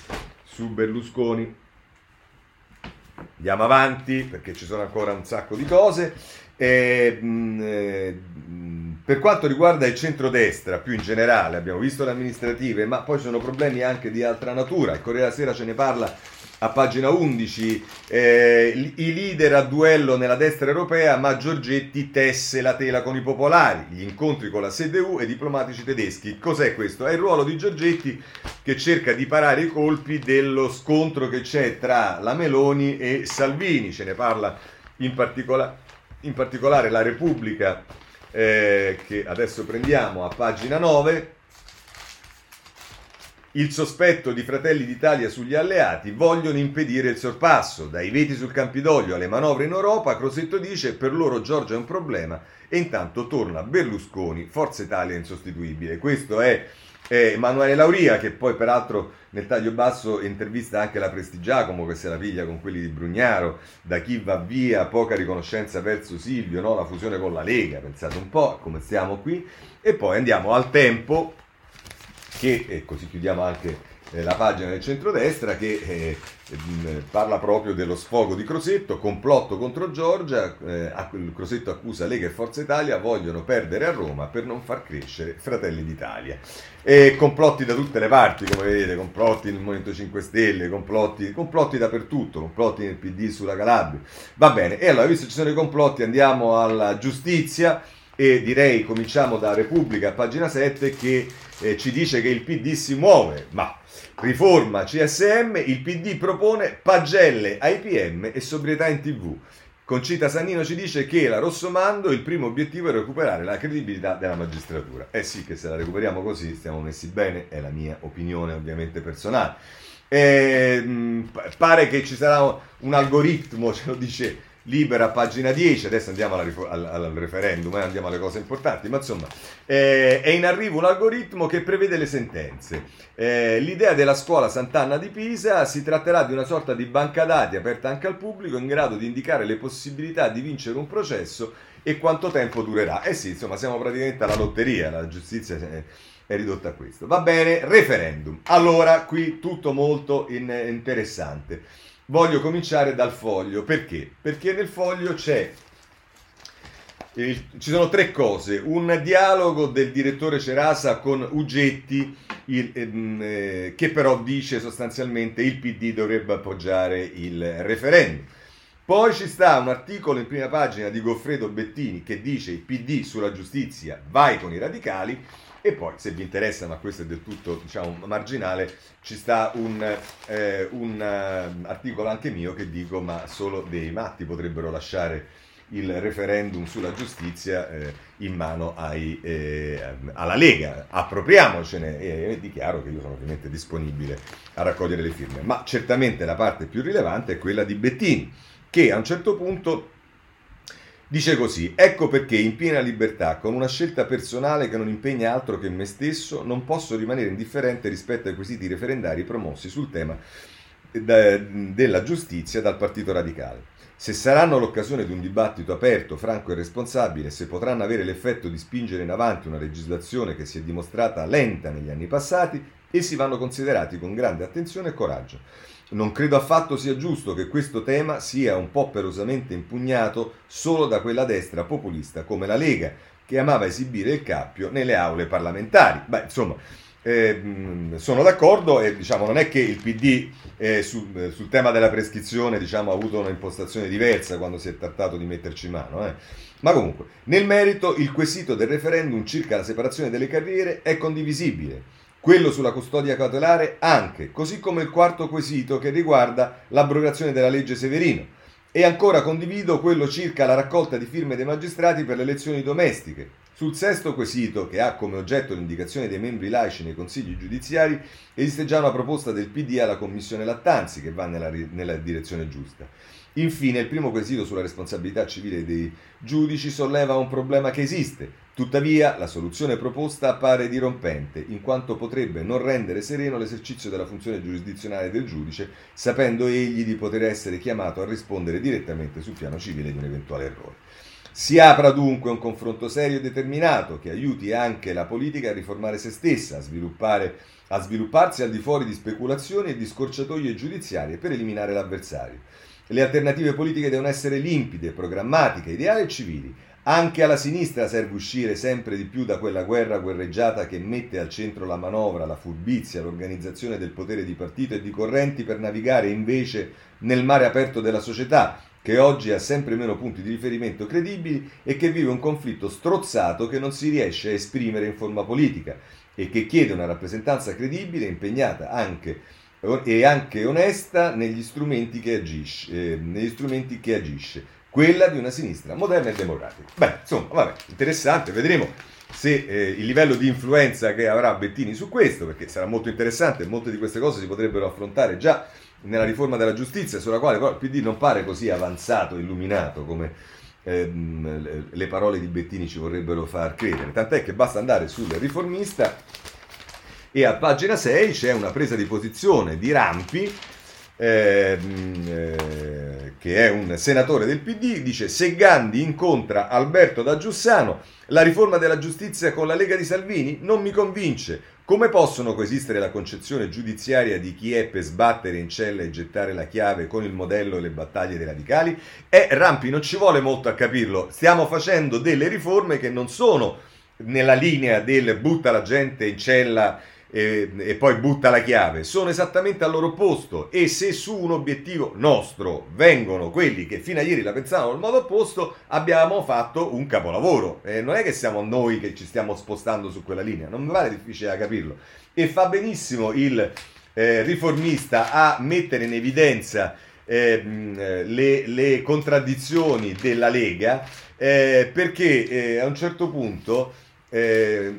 su Berlusconi. Andiamo avanti perché ci sono ancora un sacco di cose. E, mh, mm, eh, Per quanto riguarda il centrodestra, più in generale, abbiamo visto le amministrative, ma poi ci sono problemi anche di altra natura. Il Corriere della Sera ce ne parla a pagina 11, eh, i leader a duello nella destra europea, ma Giorgetti tesse la tela con i popolari, gli incontri con la CDU e i diplomatici tedeschi. Cos'è questo? È il ruolo di Giorgetti che cerca di parare i colpi dello scontro che c'è tra la Meloni e Salvini, ce ne parla in, particola- in particolare la Repubblica eh, che adesso prendiamo a pagina 9 il sospetto di Fratelli d'Italia sugli alleati vogliono impedire il sorpasso. Dai veti sul Campidoglio alle manovre in Europa, Crosetto dice per loro Giorgia è un problema e intanto torna Berlusconi, Forza Italia insostituibile. Questo è eh, Emanuele Lauria che poi peraltro nel taglio basso intervista anche la Prestigiacomo che se la piglia con quelli di Brugnaro, da chi va via, poca riconoscenza verso Silvio, no? la fusione con la Lega, pensate un po' come stiamo qui. E poi andiamo al tempo che, e così chiudiamo anche eh, la pagina del centrodestra, che eh, parla proprio dello sfogo di Crosetto, complotto contro Giorgia, eh, Crosetto accusa Lega e Forza Italia, vogliono perdere a Roma per non far crescere Fratelli d'Italia. E complotti da tutte le parti, come vedete, complotti nel Movimento 5 Stelle, complotti, complotti dappertutto, complotti nel PD sulla Calabria. Va bene, e allora, visto che ci sono i complotti, andiamo alla giustizia e direi cominciamo da Repubblica, pagina 7, che eh, ci dice che il PD si muove, ma riforma CSM, il PD propone pagelle ai PM e sobrietà in tv. Concita Sannino ci dice che la Rossomando il primo obiettivo è recuperare la credibilità della magistratura. Eh sì, che se la recuperiamo così stiamo messi bene, è la mia opinione ovviamente personale. E, mh, pare che ci sarà un algoritmo, ce lo dice Libera, pagina 10, adesso andiamo al, al, al referendum, eh, andiamo alle cose importanti, ma insomma eh, è in arrivo un algoritmo che prevede le sentenze. Eh, l'idea della scuola Sant'Anna di Pisa si tratterà di una sorta di banca dati aperta anche al pubblico in grado di indicare le possibilità di vincere un processo e quanto tempo durerà. Eh sì, insomma, siamo praticamente alla lotteria, la giustizia è, è ridotta a questo. Va bene, referendum. Allora, qui tutto molto in, interessante voglio cominciare dal foglio. Perché? Perché nel foglio c'è ci sono tre cose. Un dialogo del direttore Cerasa con Ugetti, il, ehm, eh, che però dice sostanzialmente il PD dovrebbe appoggiare il referendum. Poi ci sta un articolo in prima pagina di Goffredo Bettini che dice il PD sulla giustizia vai con i radicali e poi, se vi interessa, ma questo è del tutto diciamo, marginale, ci sta un, eh, un uh, articolo anche mio che dico ma solo dei matti potrebbero lasciare il referendum sulla giustizia eh, in mano ai, eh, alla Lega. Appropriamocene e, e dichiaro che io sono ovviamente disponibile a raccogliere le firme. Ma certamente la parte più rilevante è quella di Bettini, che a un certo punto Dice così, ecco perché in piena libertà, con una scelta personale che non impegna altro che me stesso, non posso rimanere indifferente rispetto ai quesiti referendari promossi sul tema della giustizia dal Partito Radicale. Se saranno l'occasione di un dibattito aperto, franco e responsabile, se potranno avere l'effetto di spingere in avanti una legislazione che si è dimostrata lenta negli anni passati, essi vanno considerati con grande attenzione e coraggio. Non credo affatto sia giusto che questo tema sia un po' perosamente impugnato solo da quella destra populista come la Lega, che amava esibire il cappio nelle aule parlamentari. Beh, insomma, eh, sono d'accordo e diciamo, non è che il PD eh, sul, eh, sul, tema della prescrizione diciamo, ha avuto un'impostazione diversa quando si è trattato di metterci mano. Eh. Ma comunque, nel merito, il quesito del referendum circa la separazione delle carriere è condivisibile quello sulla custodia cautelare anche, così come il quarto quesito che riguarda l'abrogazione della legge Severino. E ancora condivido quello circa la raccolta di firme dei magistrati per le elezioni domestiche. Sul sesto quesito, che ha come oggetto l'indicazione dei membri laici nei consigli giudiziari, esiste già una proposta del PD alla Commissione Lattanzi che va nella, nella direzione giusta. Infine, il primo quesito sulla responsabilità civile dei giudici solleva un problema che esiste, Tuttavia, la soluzione proposta appare dirompente, in quanto potrebbe non rendere sereno l'esercizio della funzione giurisdizionale del giudice, sapendo egli di poter essere chiamato a rispondere direttamente sul piano civile di un eventuale errore. Si apra dunque un confronto serio e determinato che aiuti anche la politica a riformare se stessa, a, a svilupparsi al di fuori di speculazioni e di scorciatoie giudiziarie per eliminare l'avversario. Le alternative politiche devono essere limpide, programmatiche, ideali e civili, Anche alla sinistra serve uscire sempre di più da quella guerra guerreggiata che mette al centro la manovra, la furbizia, l'organizzazione del potere di partito e di correnti per navigare invece nel mare aperto della società, che oggi ha sempre meno punti di riferimento credibili e che vive un conflitto strozzato che non si riesce a esprimere in forma politica e che chiede una rappresentanza credibile, impegnata anche e anche onesta negli strumenti che agisce, eh, negli strumenti che agisce, quella di una sinistra moderna e democratica. Beh, insomma, vabbè, interessante, vedremo se eh, il livello di influenza che avrà Bettini su questo, perché sarà molto interessante, molte di queste cose si potrebbero affrontare già nella riforma della giustizia, sulla quale però il PD non pare così avanzato, illuminato come ehm, le parole di Bettini ci vorrebbero far credere. Tant'è che basta andare sul riformista e a pagina 6 c'è una presa di posizione di Rampi ehm, eh, che è un senatore del PD, dice se Gandhi incontra Alberto da Giussano, la riforma della giustizia con la Lega di Salvini non mi convince. Come possono coesistere la concezione giudiziaria di chi è per sbattere in cella e gettare la chiave con il modello e le battaglie dei radicali? Eh, Rampi non ci vuole molto a capirlo, stiamo facendo delle riforme che non sono nella linea del butta la gente in cella e, e, poi butta la chiave, sono esattamente al loro opposto e se su un obiettivo nostro vengono quelli che fino a ieri la pensavano in modo opposto, abbiamo fatto un capolavoro. Eh, non è che siamo noi che ci stiamo spostando su quella linea, non mi pare difficile da capirlo. E fa benissimo il eh, riformista a mettere in evidenza eh, le, le, contraddizioni della Lega eh, perché eh, a un certo punto eh,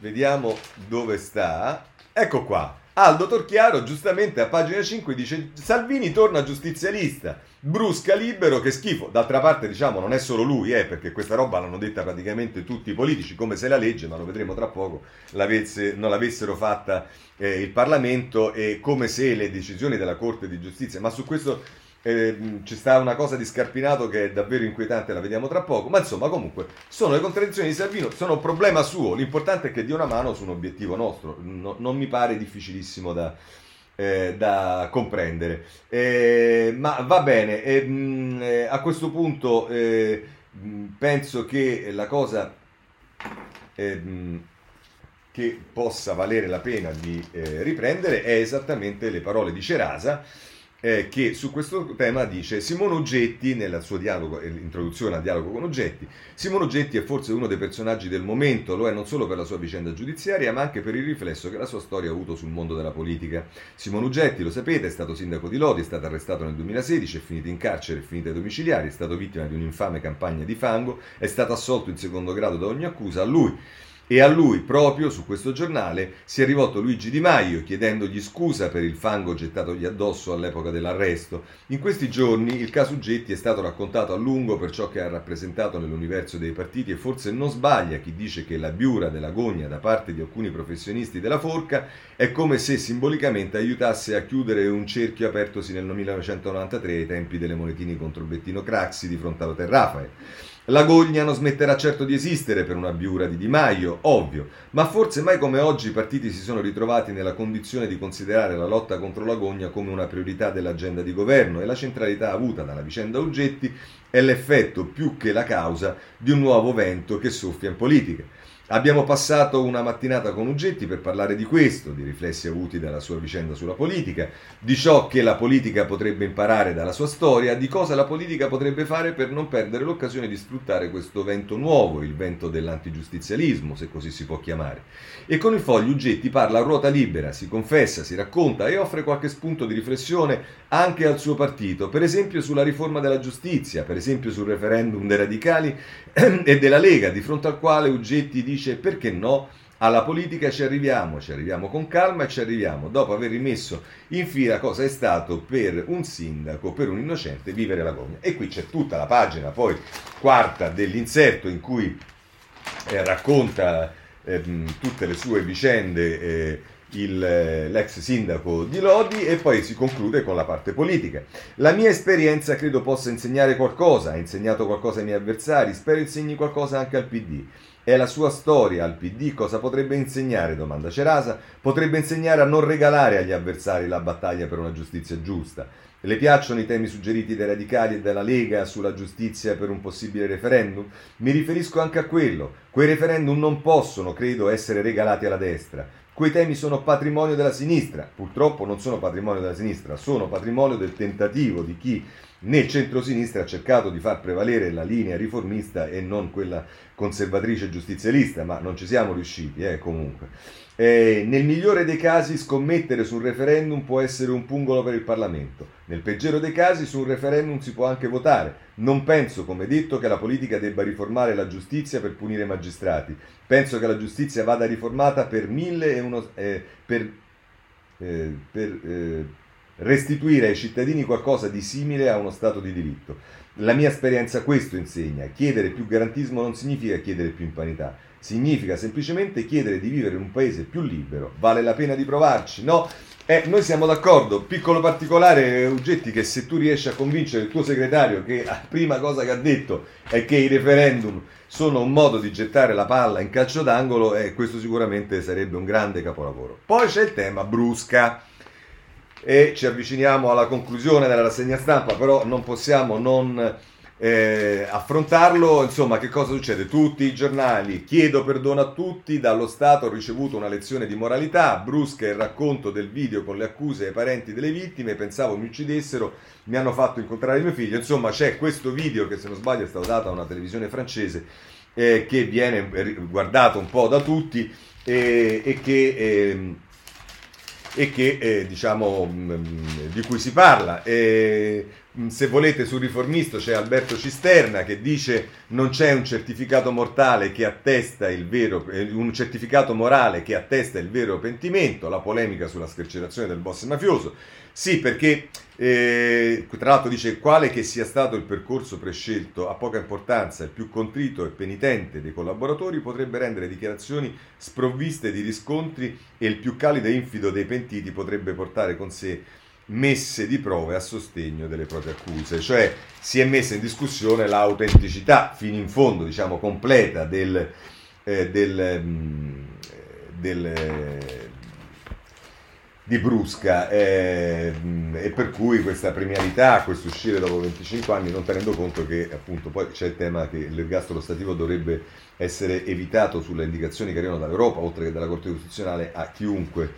Vediamo dove sta. Ecco qua. Aldo Torchiaro giustamente a pagina 5 dice Salvini torna giustizialista, brusca libero, che schifo. D'altra parte diciamo non è solo lui, eh, perché questa roba l'hanno detta praticamente tutti i politici, come se la legge, ma lo vedremo tra poco, l'avesse, non l'avessero fatta eh, il Parlamento e come se le decisioni della Corte di Giustizia, ma su questo eh, ci sta una cosa di Scarpinato che è davvero inquietante, la vediamo tra poco, ma insomma comunque sono le contraddizioni di Salvino, sono un problema suo, l'importante è che dia una mano su un obiettivo nostro, no, non mi pare difficilissimo da, eh, da comprendere. Eh, ma va bene, eh, a questo punto eh, penso che la cosa che possa valere la pena di eh, riprendere è esattamente le parole di Cerasa eh, che su questo tema dice Simone Oggetti, nel suo dialogo, l'introduzione al dialogo con Oggetti, Simone Oggetti è forse uno dei personaggi del momento, lo è non solo per la sua vicenda giudiziaria, ma anche per il riflesso che la sua storia ha avuto sul mondo della politica. Simone Oggetti, lo sapete, è stato sindaco di Lodi, è stato arrestato nel 2016, è finito in carcere, è finito ai domiciliari, è stato vittima di un'infame campagna di fango, è stato assolto in secondo grado da ogni accusa, a lui e a lui, proprio su questo giornale, si è rivolto Luigi Di Maio chiedendogli scusa per il fango gettatogli addosso all'epoca dell'arresto. In questi giorni il caso Getti è stato raccontato a lungo per ciò che ha rappresentato nell'universo dei partiti e forse non sbaglia chi dice che la biura della gogna da parte di alcuni professionisti della forca è come se simbolicamente aiutasse a chiudere un cerchio apertosi nel 1993 ai tempi delle monetine contro Bettino Craxi di fronte allo Terrafae. La gogna non smetterà certo di esistere per una biura di Di Maio, ovvio, ma forse mai come oggi i partiti si sono ritrovati nella condizione di considerare la lotta contro la gogna come una priorità dell'agenda di governo e la centralità avuta dalla vicenda Oggetti è l'effetto più che la causa di un nuovo vento che soffia in politica. Abbiamo passato una mattinata con Ugetti per parlare di questo, di riflessi avuti dalla sua vicenda sulla politica, di ciò che la politica potrebbe imparare dalla sua storia, di cosa la politica potrebbe fare per non perdere l'occasione di sfruttare questo vento nuovo, il vento dell'antigiustizialismo, se così si può chiamare. E con il foglio Ugetti parla a ruota libera, si confessa, si racconta e offre qualche spunto di riflessione anche al suo partito, per esempio sulla riforma della giustizia, per esempio sul referendum dei radicali e della Lega, di fronte al quale Ugetti dice perché no? Alla politica ci arriviamo, ci arriviamo con calma e ci arriviamo dopo aver rimesso in fila cosa è stato per un sindaco, per un innocente vivere la gogna. E qui c'è tutta la pagina, poi quarta dell'inserto in cui eh, racconta eh, tutte le sue vicende. Eh, il, eh, l'ex sindaco di Lodi e poi si conclude con la parte politica. La mia esperienza credo possa insegnare qualcosa, ha insegnato qualcosa ai miei avversari, spero insegni qualcosa anche al PD. È la sua storia al PD cosa potrebbe insegnare? domanda Cerasa. Potrebbe insegnare a non regalare agli avversari la battaglia per una giustizia giusta. Le piacciono i temi suggeriti dai radicali e dalla Lega sulla giustizia per un possibile referendum? Mi riferisco anche a quello. Quei referendum non possono, credo, essere regalati alla destra. Quei temi sono patrimonio della sinistra. Purtroppo non sono patrimonio della sinistra, sono patrimonio del tentativo di chi nel centro-sinistra ha cercato di far prevalere la linea riformista e non quella conservatrice giustizialista, ma non ci siamo riusciti, eh, comunque. Eh, nel migliore dei casi scommettere sul referendum può essere un pungolo per il Parlamento, nel peggiore dei casi su un referendum si può anche votare. Non penso, come detto, che la politica debba riformare la giustizia per punire i magistrati. Penso che la giustizia vada riformata per mille e uno... Eh, per, eh, per eh, restituire ai cittadini qualcosa di simile a uno Stato di diritto. La mia esperienza questo insegna. Chiedere più garantismo non significa chiedere più impanità, significa semplicemente chiedere di vivere in un paese più libero. Vale la pena di provarci? No? Eh, noi siamo d'accordo. Piccolo particolare, Ugetti, che se tu riesci a convincere il tuo segretario che la prima cosa che ha detto è che i referendum sono un modo di gettare la palla in calcio d'angolo, eh, questo sicuramente sarebbe un grande capolavoro. Poi c'è il tema Brusca e ci avviciniamo alla conclusione della rassegna stampa, però non possiamo non eh, affrontarlo. Insomma, che cosa succede? Tutti i giornali, chiedo perdono a tutti, dallo Stato ho ricevuto una lezione di moralità, brusca il racconto del video con le accuse ai parenti delle vittime, pensavo mi uccidessero, mi hanno fatto incontrare mio figlio. Insomma, c'è questo video che se non sbaglio è stato dato a una televisione francese eh, che viene guardato un po' da tutti eh, e che ehm, e che eh, diciamo mh, mm, di cui si parla. E, mh, mm, se volete sul riformista c'è Alberto Cisterna che dice non c'è un certificato mortale che attesta il vero eh, un certificato morale che attesta il vero pentimento, la polemica sulla scarcerazione del boss mafioso. Sì, perché eh, tra l'altro dice quale che sia stato il percorso prescelto ha poca importanza, il più contrito e penitente dei collaboratori potrebbe rendere dichiarazioni sprovviste di riscontri e il più calido e infido dei pentiti potrebbe portare con sé messe di prove a sostegno delle proprie accuse, cioè si è messa in discussione l'autenticità fino in fondo, diciamo, completa del, eh, del, mm, del di Brusca eh, e per cui questa premialità, questo uscire dopo 25 anni, non tenendo conto che appunto poi c'è il tema che l'ergastolo stativo dovrebbe essere evitato sulle indicazioni che arrivano dall'Europa, oltre che dalla Corte Costituzionale, a chiunque,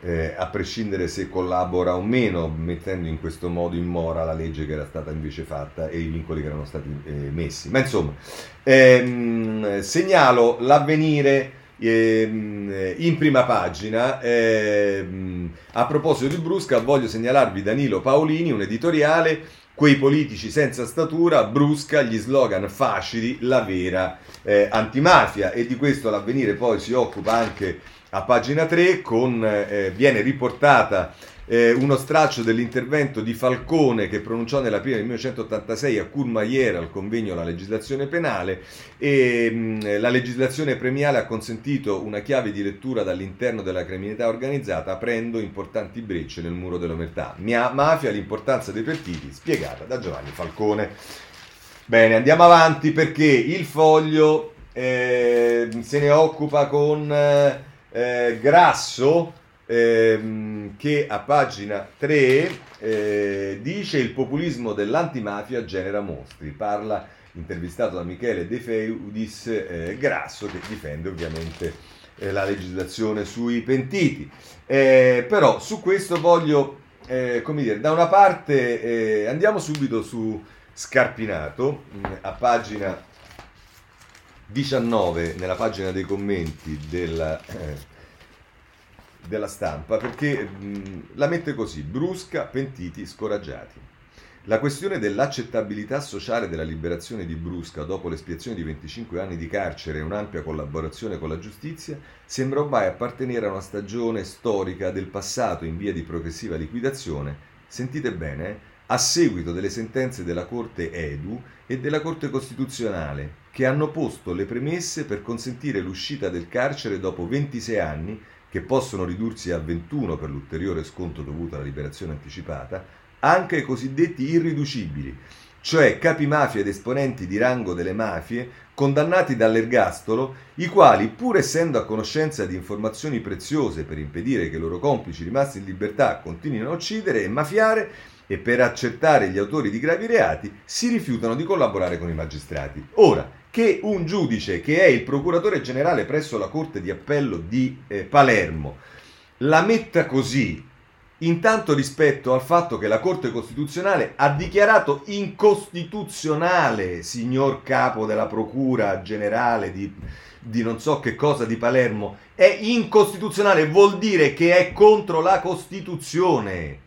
eh, a prescindere se collabora o meno, mettendo in questo modo in mora la legge che era stata invece fatta e i vincoli che erano stati eh, messi. Ma insomma, ehm, segnalo l'avvenire in prima pagina. Ehm, a proposito di Brusca, voglio segnalarvi Danilo Paolini, un editoriale. Quei politici senza statura, Brusca, gli slogan facili, la vera eh, antimafia. E di questo l'avvenire poi si occupa anche a pagina 3, con, eh, viene riportata eh, uno straccio dell'intervento di Falcone che pronunciò nella prima del 1986 a Courmayeur al convegno la legislazione penale e mh, la legislazione premiale ha consentito una chiave di lettura dall'interno della criminalità organizzata aprendo importanti brecce nel muro dell'omertà. Mia mafia, l'importanza dei partiti, spiegata da Giovanni Falcone. Bene, andiamo avanti perché il foglio eh, se ne occupa con eh, Grasso ehm, che a pagina 3 eh, dice il populismo dell'antimafia genera mostri. Parla, intervistato da Michele De Feudis, eh, Grasso, che difende ovviamente eh, la legislazione sui pentiti. Eh, però su questo voglio, eh, come dire, da una parte eh, andiamo subito su Scarpinato, mh, mm, a pagina 19, nella pagina dei commenti della della stampa perché mh, la mette così, brusca, pentiti, scoraggiati. La questione dell'accettabilità sociale della liberazione di Brusca dopo l'espiazione di 25 anni di carcere e un'ampia collaborazione con la giustizia sembra ormai appartenere a una stagione storica del passato in via di progressiva liquidazione, sentite bene, eh, a seguito delle sentenze della Corte Edu e della Corte Costituzionale, che hanno posto le premesse per consentire l'uscita del carcere dopo 26 anni che possono ridursi a 21 per l'ulteriore sconto dovuto alla liberazione anticipata, anche ai cosiddetti irriducibili, cioè capi mafia ed esponenti di rango delle mafie condannati dall'ergastolo, i quali, pur essendo a conoscenza di informazioni preziose per impedire che i loro complici rimasti in libertà continuino a uccidere e mafiare, e per accertare gli autori di gravi reati si rifiutano di collaborare con i magistrati. Ora, che un giudice che è il procuratore generale presso la Corte di Appello di eh, Palermo la metta così, intanto rispetto al fatto che la Corte Costituzionale ha dichiarato incostituzionale, signor capo della Procura Generale di, di non so che cosa di Palermo, è incostituzionale, vuol dire che è contro la Costituzione.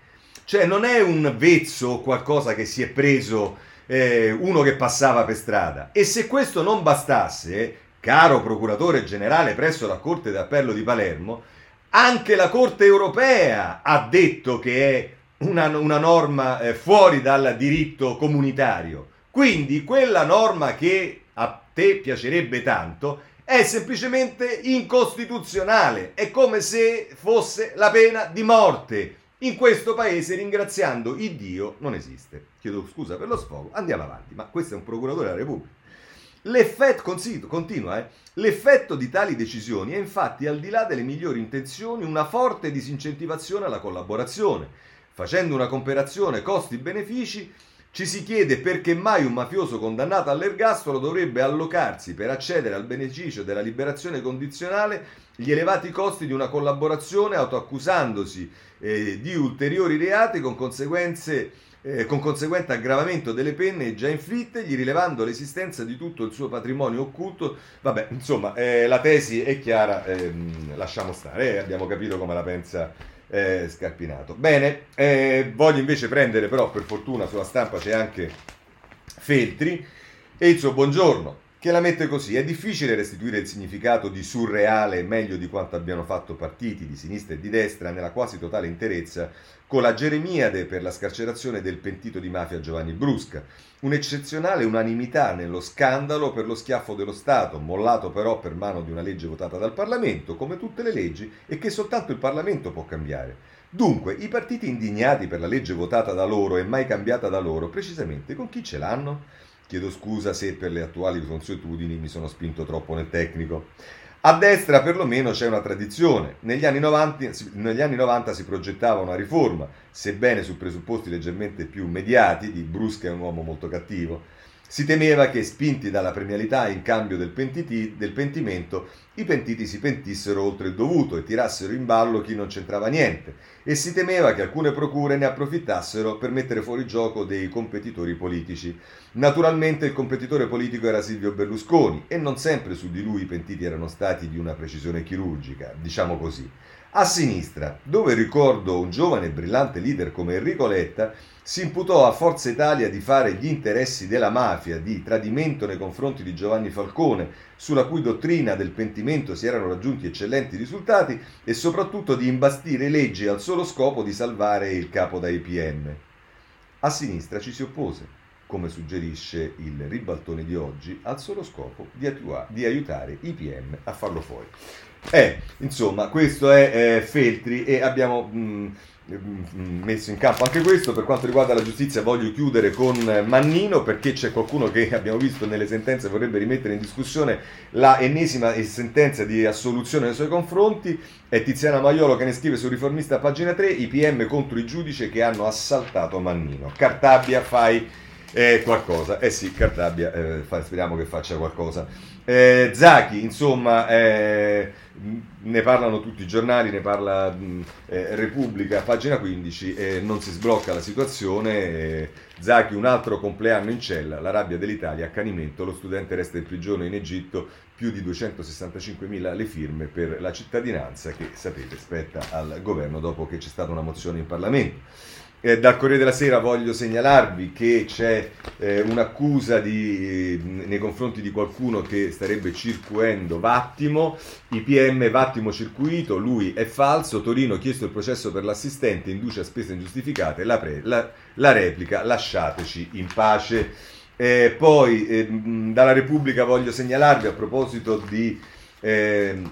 Cioè non è un vezzo o qualcosa che si è preso eh, uno che passava per strada. E se questo non bastasse, caro procuratore generale presso la Corte d'Appello di Palermo, anche la Corte europea ha detto che è una, una norma eh, fuori dal diritto comunitario. Quindi quella norma che a te piacerebbe tanto è semplicemente incostituzionale, è come se fosse la pena di morte in questo paese ringraziando il Dio non esiste. Chiedo scusa per lo sfogo, andiamo avanti, ma questo è un procuratore della Repubblica. L'effetto, continua, eh, l'effetto di tali decisioni è infatti, al di là delle migliori intenzioni, una forte disincentivazione alla collaborazione. Facendo una comparazione costi-benefici, ci si chiede perché mai un mafioso condannato all'ergastolo dovrebbe allocarsi per accedere al beneficio della liberazione condizionale gli elevati costi di una collaborazione autoaccusandosi eh, di ulteriori reati con conseguenze eh, con conseguente aggravamento delle penne già inflitte, gli rilevando l'esistenza di tutto il suo patrimonio occulto. Vabbè, insomma, eh, la tesi è chiara, ehm, lasciamo stare, eh, abbiamo capito come la pensa eh, Scarpinato. Bene, eh, voglio invece prendere però, per fortuna, sulla stampa c'è anche Feltri e suo buongiorno che la mette così. È difficile restituire il significato di surreale meglio di quanto abbiano fatto partiti di sinistra e di destra nella quasi totale interezza con la Geremiade per la scarcerazione del pentito di mafia Giovanni Brusca. Un'eccezionale unanimità nello scandalo per lo schiaffo dello Stato, mollato però per mano di una legge votata dal Parlamento, come tutte le leggi, e che soltanto il Parlamento può cambiare. Dunque, i partiti indignati per la legge votata da loro e mai cambiata da loro, precisamente con chi ce l'hanno? Chiedo scusa se per le attuali consuetudini mi sono spinto troppo nel tecnico. A destra perlomeno c'è una tradizione. Negli anni, 90, negli anni 90 si progettava una riforma, sebbene su presupposti leggermente più mediati, di Brusca è un uomo molto cattivo. Si temeva che, spinti dalla premialità in cambio del, pentiti, del pentimento, i pentiti si pentissero oltre il dovuto e tirassero in ballo chi non c'entrava niente, e si temeva che alcune procure ne approfittassero per mettere fuori gioco dei competitori politici. Naturalmente il competitore politico era Silvio Berlusconi e non sempre su di lui i pentiti erano stati di una precisione chirurgica, diciamo così. A sinistra, dove ricordo un giovane e brillante leader come Enrico Letta, si imputò a Forza Italia di fare gli interessi della mafia, di tradimento nei confronti di Giovanni Falcone, sulla cui dottrina del pentimento si erano raggiunti eccellenti risultati, e soprattutto di imbastire leggi al solo scopo di salvare il capo da IPM. A sinistra ci si oppose, come suggerisce il ribaltone di oggi, al solo scopo di, attua- di aiutare IPM a farlo fuori. Eh, insomma, questo è eh, Feltri e abbiamo... Mh, Mm, messo in campo anche questo. Per quanto riguarda la giustizia, voglio chiudere con Mannino perché c'è qualcuno che abbiamo visto nelle sentenze vorrebbe rimettere in discussione la ennesima sentenza di assoluzione nei suoi confronti. È Tiziana Maiolo che ne scrive sul riformista pagina 3: IPM contro i giudici che hanno assaltato Mannino. Cartabia, fai eh, qualcosa. Eh sì, Cartabia, eh, speriamo che faccia qualcosa. Eh, Zachi, insomma, eh, ne parlano tutti i giornali, ne parla mh, eh, Repubblica, pagina 15, e non si sblocca la situazione. Eh, Zachi, un altro compleanno in cella, la rabbia dell'Italia, accanimento, lo studente resta in prigione in Egitto, più di 265.000 le firme per la cittadinanza che, sapete, spetta al governo dopo che c'è stata una mozione in Parlamento. Eh, dal Corriere della Sera voglio segnalarvi che c'è eh, un'accusa di, nei confronti di qualcuno che starebbe circuendo Vattimo, IPM Vattimo circuito, lui è falso, Torino chiesto il processo per l'assistente, induce a spese ingiustificate, la, pre, la, la replica lasciateci in pace. Eh, poi eh, dalla Repubblica voglio segnalarvi a proposito di ehm,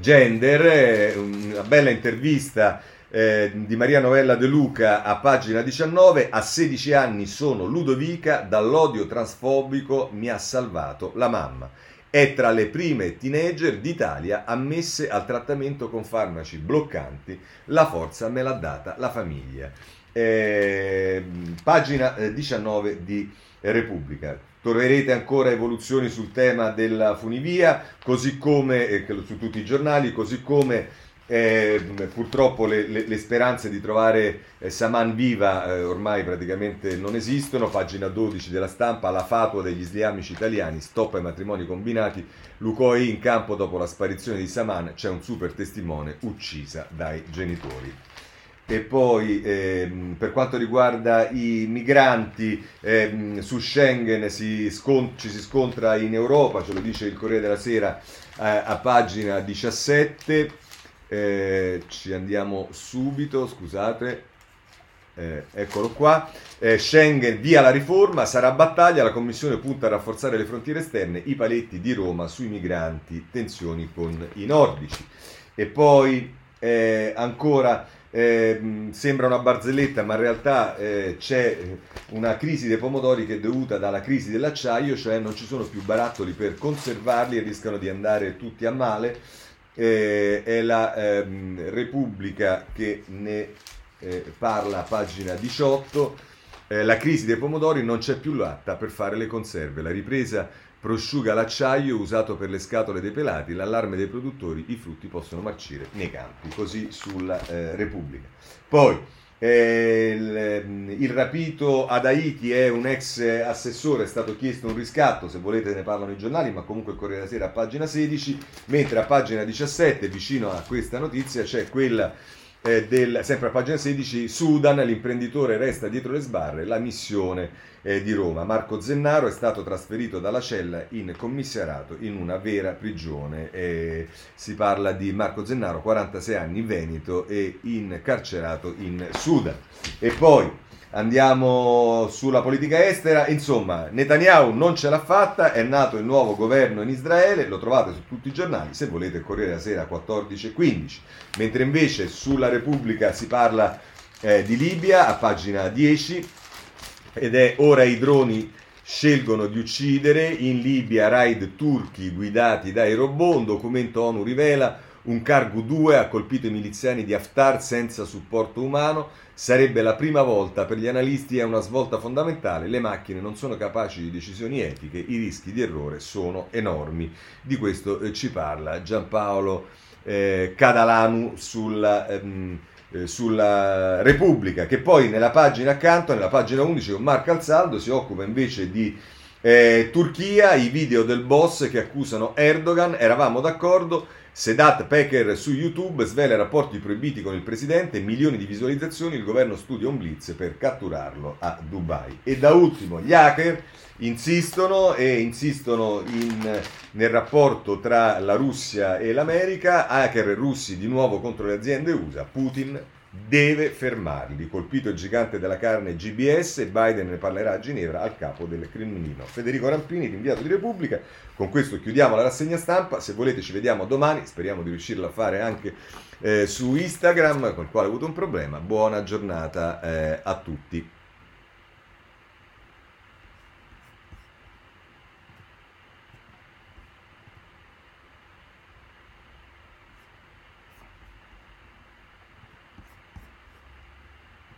gender, eh, una bella intervista eh, di Maria Novella De Luca a pagina 19, a 16 anni sono Ludovica, dall'odio transfobico mi ha salvato la mamma. È tra le prime teenager d'Italia ammesse al trattamento con farmaci bloccanti, la forza me l'ha data la famiglia. eh, pagina 19 eh, di Repubblica. Troverete ancora evoluzioni sul tema della funivia, così come eh, su tutti i giornali, così come eh, purtroppo le, le, le, speranze di trovare eh, Saman viva eh, ormai praticamente non esistono. Pagina 12 della stampa, la fatua degli islamici italiani, stop ai matrimoni combinati. Lucoi in campo dopo la sparizione di Saman, c'è un super testimone uccisa dai genitori. E poi ehm, per quanto riguarda i migranti, ehm, su Schengen si scont- ci si scontra in Europa, ce lo dice il Corriere della Sera eh, a pagina 17 eh, ci andiamo subito, scusate. Eh, eccolo qua. Eh, Schengen via la riforma, sarà battaglia, la Commissione punta a rafforzare le frontiere esterne, i paletti di Roma sui migranti, tensioni con i nordici. E poi eh, ancora eh, sembra una barzelletta, ma in realtà eh, c'è una crisi dei pomodori che è dovuta dalla crisi dell'acciaio, cioè non ci sono più barattoli per conservarli e rischiano di andare tutti a male eh, è la ehm, Repubblica che ne eh, parla a pagina 18. Eh, la crisi dei pomodori non c'è più latta per fare le conserve. La ripresa prosciuga l'acciaio usato per le scatole dei pelati, l'allarme dei produttori, i frutti possono marcire nei campi. Così sulla eh, Repubblica. Poi eh, il, il, rapito ad Haiti è un ex assessore, è stato chiesto un riscatto, se volete ne parlano i giornali, ma comunque il Corriere della Sera a pagina 16, mentre a pagina 17, vicino a questa notizia, c'è quella eh, del, sempre a pagina 16, Sudan, l'imprenditore resta dietro le sbarre, la missione eh, di Roma. Marco Zennaro è stato trasferito dalla cella in commissariato in una vera prigione. Eh, si parla di Marco Zennaro, 46 anni, Veneto e incarcerato in Sudan. E poi andiamo sulla politica estera, insomma Netanyahu non ce l'ha fatta, è nato il nuovo governo in Israele, lo trovate su tutti i giornali, se volete Corriere la Sera 14 e 15, mentre invece sulla Repubblica si parla eh, di Libia a pagina 10 ed è ora i droni scelgono di uccidere, in Libia raid turchi guidati dai robot, un documento ONU rivela un cargo 2 ha colpito i miliziani di Haftar senza supporto umano, sarebbe la prima volta. Per gli analisti è una svolta fondamentale, le macchine non sono capaci di decisioni etiche, i rischi di errore sono enormi. Di questo eh, ci parla Giampaolo eh, Cadalanu sulla, ehm, eh, sulla Repubblica, che poi nella pagina accanto, nella pagina 11 con Marco Alzaldo, si occupa invece di eh, Turchia, i video del boss che accusano Erdogan, eravamo d'accordo, Sedat Peker su YouTube svela rapporti proibiti con il presidente, milioni di visualizzazioni, il governo studia un blitz per catturarlo a Dubai. E da ultimo, gli hacker insistono e insistono in, nel rapporto tra la Russia e l'America, hacker russi di nuovo contro le aziende USA, Putin deve fermarli. Colpito il gigante della carne GBS, Biden ne parlerà a Ginevra al capo del Cremlino. Federico Rampini, rinviato di Repubblica. Con questo chiudiamo la rassegna stampa. Se volete ci vediamo domani, speriamo di riuscirla a fare anche eh, su Instagram, con il quale ho avuto un problema. Buona giornata eh, a tutti.